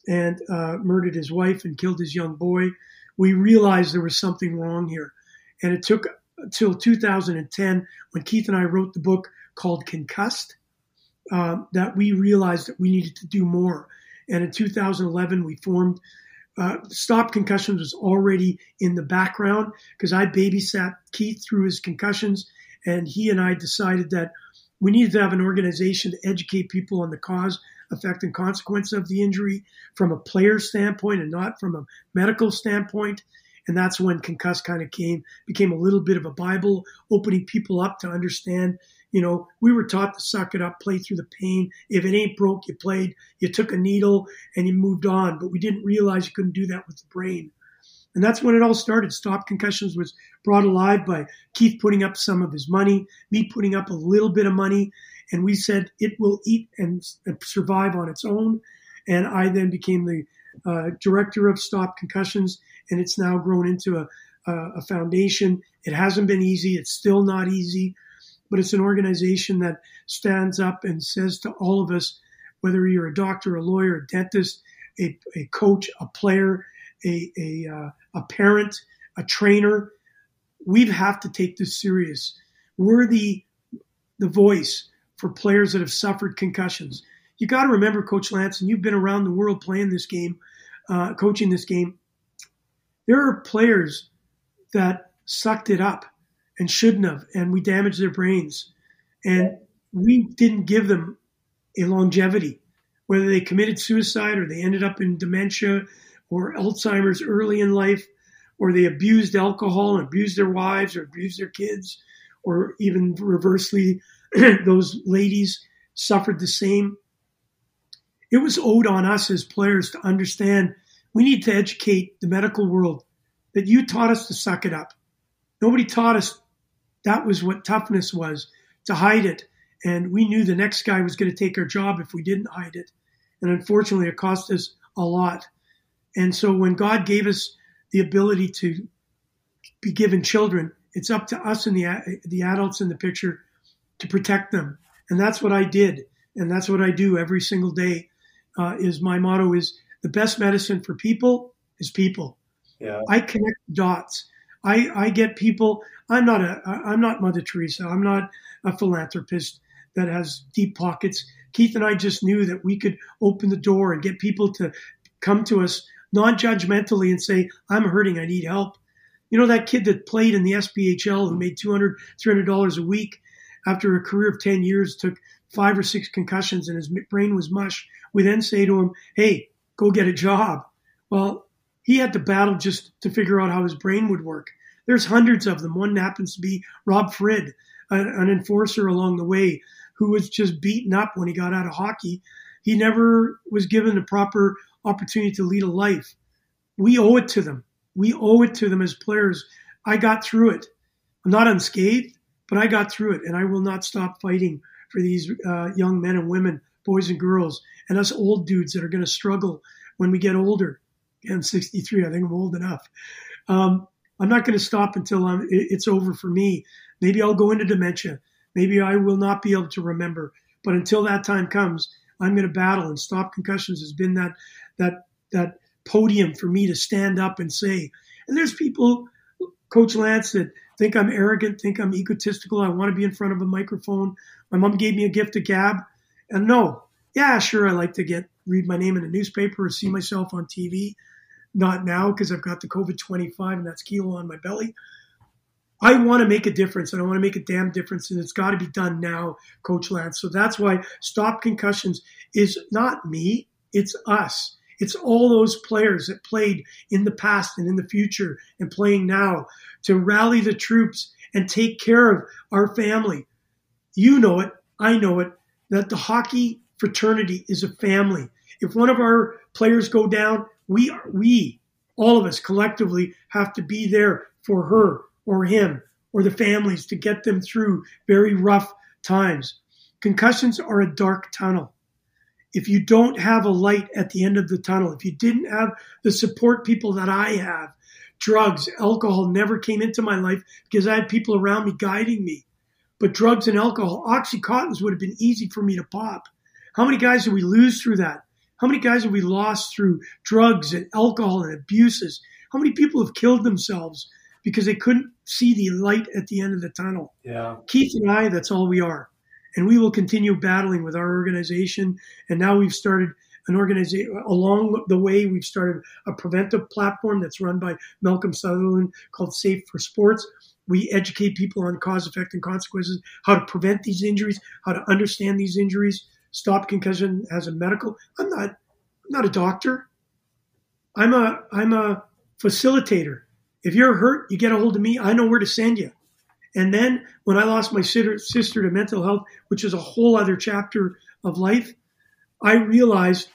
and uh, murdered his wife and killed his young boy, we realized there was something wrong here. And it took until 2010, when Keith and I wrote the book called Concussed, um, that we realized that we needed to do more. And in 2011, we formed uh, Stop Concussions was already in the background because I babysat Keith through his concussions, and he and I decided that we needed to have an organization to educate people on the cause, effect, and consequence of the injury from a player standpoint and not from a medical standpoint. And that's when Concuss kind of came, became a little bit of a Bible, opening people up to understand. You know, we were taught to suck it up, play through the pain. If it ain't broke, you played, you took a needle and you moved on. But we didn't realize you couldn't do that with the brain. And that's when it all started. Stop Concussions was brought alive by Keith putting up some of his money, me putting up a little bit of money, and we said it will eat and survive on its own. And I then became the uh, director of Stop Concussions, and it's now grown into a, a, a foundation. It hasn't been easy. It's still not easy, but it's an organization that stands up and says to all of us, whether you're a doctor, a lawyer, a dentist, a, a coach, a player, a, a, uh, a parent, a trainer, we have to take this serious. We're the, the voice for players that have suffered concussions. You got to remember, Coach Lance, and you've been around the world playing this game, uh, coaching this game. There are players that sucked it up and shouldn't have, and we damaged their brains. And we didn't give them a longevity, whether they committed suicide or they ended up in dementia or Alzheimer's early in life, or they abused alcohol and abused their wives or abused their kids, or even reversely, those ladies suffered the same. It was owed on us as players to understand we need to educate the medical world that you taught us to suck it up. Nobody taught us that was what toughness was to hide it. And we knew the next guy was going to take our job if we didn't hide it. And unfortunately, it cost us a lot. And so when God gave us the ability to be given children, it's up to us and the, the adults in the picture to protect them. And that's what I did. And that's what I do every single day uh, is my motto is the best medicine for people is people. Yeah. I connect dots. I, I get people. I'm not a. I'm not Mother Teresa. I'm not a philanthropist that has deep pockets. Keith and I just knew that we could open the door and get people to come to us non-judgmentally and say, I'm hurting, I need help. You know, that kid that played in the SPHL who made $200, $300 a week after a career of 10 years, took five or six concussions and his brain was mush. We then say to him, hey, go get a job. Well, he had to battle just to figure out how his brain would work. There's hundreds of them. One happens to be Rob Frid, an enforcer along the way who was just beaten up when he got out of hockey. He never was given the proper opportunity to lead a life. We owe it to them. We owe it to them as players. I got through it. I'm not unscathed, but I got through it, and I will not stop fighting for these uh, young men and women, boys and girls, and us old dudes that are going to struggle when we get older. I'm 63. I think I'm old enough. Um, I'm not going to stop until I'm, it's over for me. Maybe I'll go into dementia. Maybe I will not be able to remember. But until that time comes, I'm going to battle. And Stop Concussions has been that that that podium for me to stand up and say. And there's people Coach Lance that think I'm arrogant, think I'm egotistical. I want to be in front of a microphone. My mom gave me a gift of gab. And no, yeah, sure, I like to get read my name in a newspaper or see myself on TV. Not now because I've got the COVID 25 and that's kilo on my belly. I want to make a difference and I want to make a damn difference and it's got to be done now, Coach Lance. So that's why Stop Concussions is not me, it's us. It's all those players that played in the past and in the future and playing now to rally the troops and take care of our family. You know it, I know it, that the hockey fraternity is a family. If one of our players go down, we are, we, all of us collectively have to be there for her or him or the families to get them through very rough times. Concussions are a dark tunnel. If you don't have a light at the end of the tunnel, if you didn't have the support people that I have, drugs, alcohol never came into my life because I had people around me guiding me. But drugs and alcohol, Oxycontins would have been easy for me to pop. How many guys did we lose through that? How many guys have we lost through drugs and alcohol and abuses? How many people have killed themselves because they couldn't see the light at the end of the tunnel. Yeah. Keith and I, that's all we are. And we will continue battling with our organization. And now we've started an organization along the way. We've started a preventive platform that's run by Malcolm Sutherland called Safe for Sports. We educate people on cause, effect, and consequences, how to prevent these injuries, how to understand these injuries. Stop concussion as a medical. I'm not. I'm not a doctor. I'm a. I'm a facilitator. If you're hurt, you get a hold of me. I know where to send you. And then when I lost my sister to mental health, which is a whole other chapter of life, I realized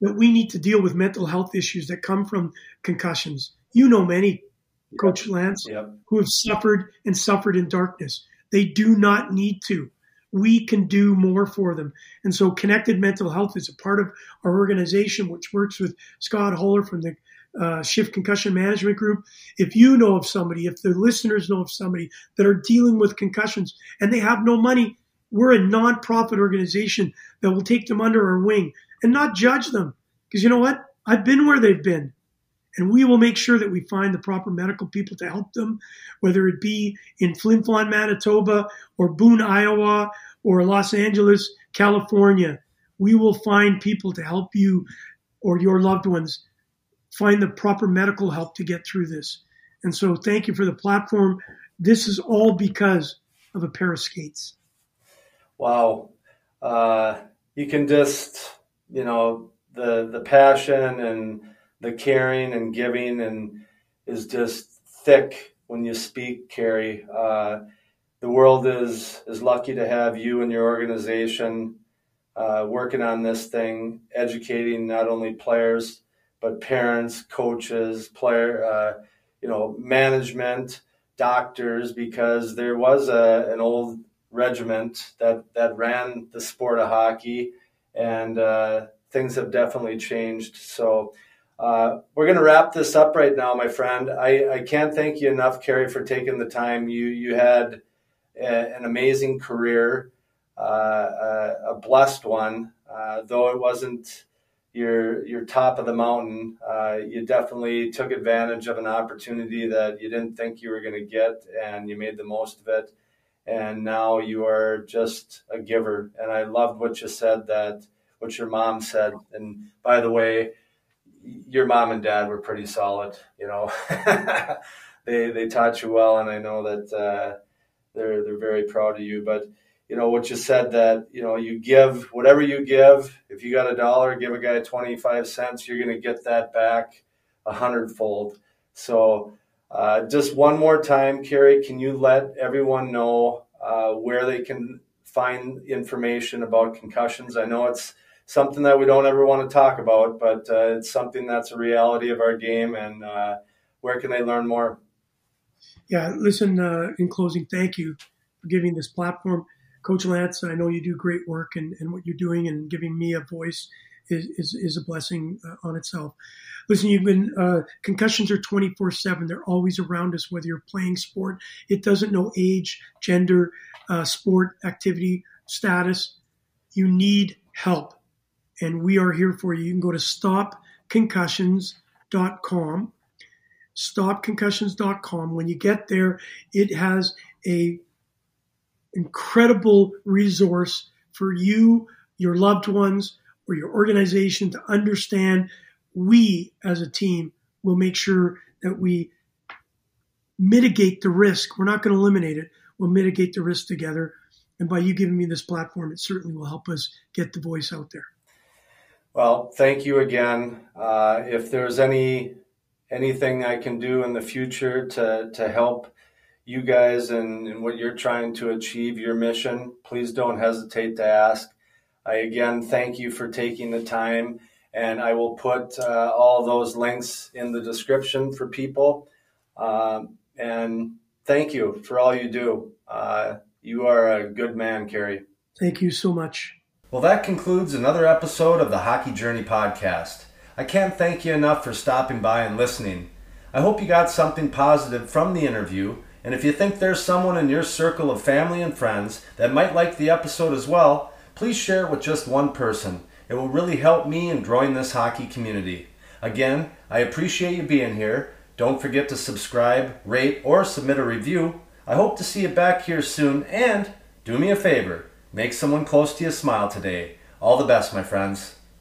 that we need to deal with mental health issues that come from concussions. You know many, yep. Coach Lance, yep. who have suffered and suffered in darkness. They do not need to. We can do more for them. And so Connected Mental Health is a part of our organization, which works with Scott Holler from the uh, Shift Concussion Management Group. If you know of somebody, if the listeners know of somebody that are dealing with concussions and they have no money, we're a nonprofit organization that will take them under our wing and not judge them. Because you know what? I've been where they've been. And we will make sure that we find the proper medical people to help them, whether it be in Flin Flon, Manitoba, or Boone, Iowa, or Los Angeles, California. We will find people to help you or your loved ones find the proper medical help to get through this. And so thank you for the platform. This is all because of a pair of skates. Wow. Uh, you can just, you know, the, the passion and the caring and giving and is just thick when you speak, Kerry. Uh, the world is, is lucky to have you and your organization uh, working on this thing, educating not only players, but parents, coaches, player, uh, you know, management, doctors, because there was a, an old regiment that, that ran the sport of hockey, and uh, things have definitely changed. So uh, we're going to wrap this up right now, my friend. I, I can't thank you enough, Kerry, for taking the time. You you had a, an amazing career, uh, a, a, blessed one, uh, though it wasn't you're top of the mountain. Uh, you definitely took advantage of an opportunity that you didn't think you were going to get, and you made the most of it. And now you are just a giver. And I loved what you said that what your mom said. And by the way, your mom and dad were pretty solid. You know, they they taught you well, and I know that uh, they're they're very proud of you. But you know what you said that you know you give whatever you give. If you got a dollar give a guy 25 cents you're going to get that back a hundredfold. So uh, just one more time Kerry can you let everyone know uh, where they can find information about concussions? I know it's something that we don't ever want to talk about but uh, it's something that's a reality of our game and uh, where can they learn more? Yeah listen uh, in closing thank you for giving this platform Coach Lance, I know you do great work and, and what you're doing and giving me a voice is, is, is a blessing uh, on itself. Listen, you've been, uh, concussions are 24 7. They're always around us, whether you're playing sport. It doesn't know age, gender, uh, sport, activity, status. You need help. And we are here for you. You can go to stopconcussions.com stopconcussions.com. When you get there, it has a incredible resource for you, your loved ones, or your organization to understand. We as a team will make sure that we mitigate the risk. We're not going to eliminate it. We'll mitigate the risk together. And by you giving me this platform, it certainly will help us get the voice out there. Well, thank you again. Uh, if there's any anything I can do in the future to to help you guys and, and what you're trying to achieve, your mission, please don't hesitate to ask. I again thank you for taking the time, and I will put uh, all those links in the description for people. Um, and thank you for all you do. Uh, you are a good man, Kerry. Thank you so much. Well, that concludes another episode of the Hockey Journey podcast. I can't thank you enough for stopping by and listening. I hope you got something positive from the interview, and if you think there's someone in your circle of family and friends that might like the episode as well, please share it with just one person. It will really help me in growing this hockey community. Again, I appreciate you being here. Don't forget to subscribe, rate, or submit a review. I hope to see you back here soon, and do me a favor make someone close to you smile today. All the best, my friends.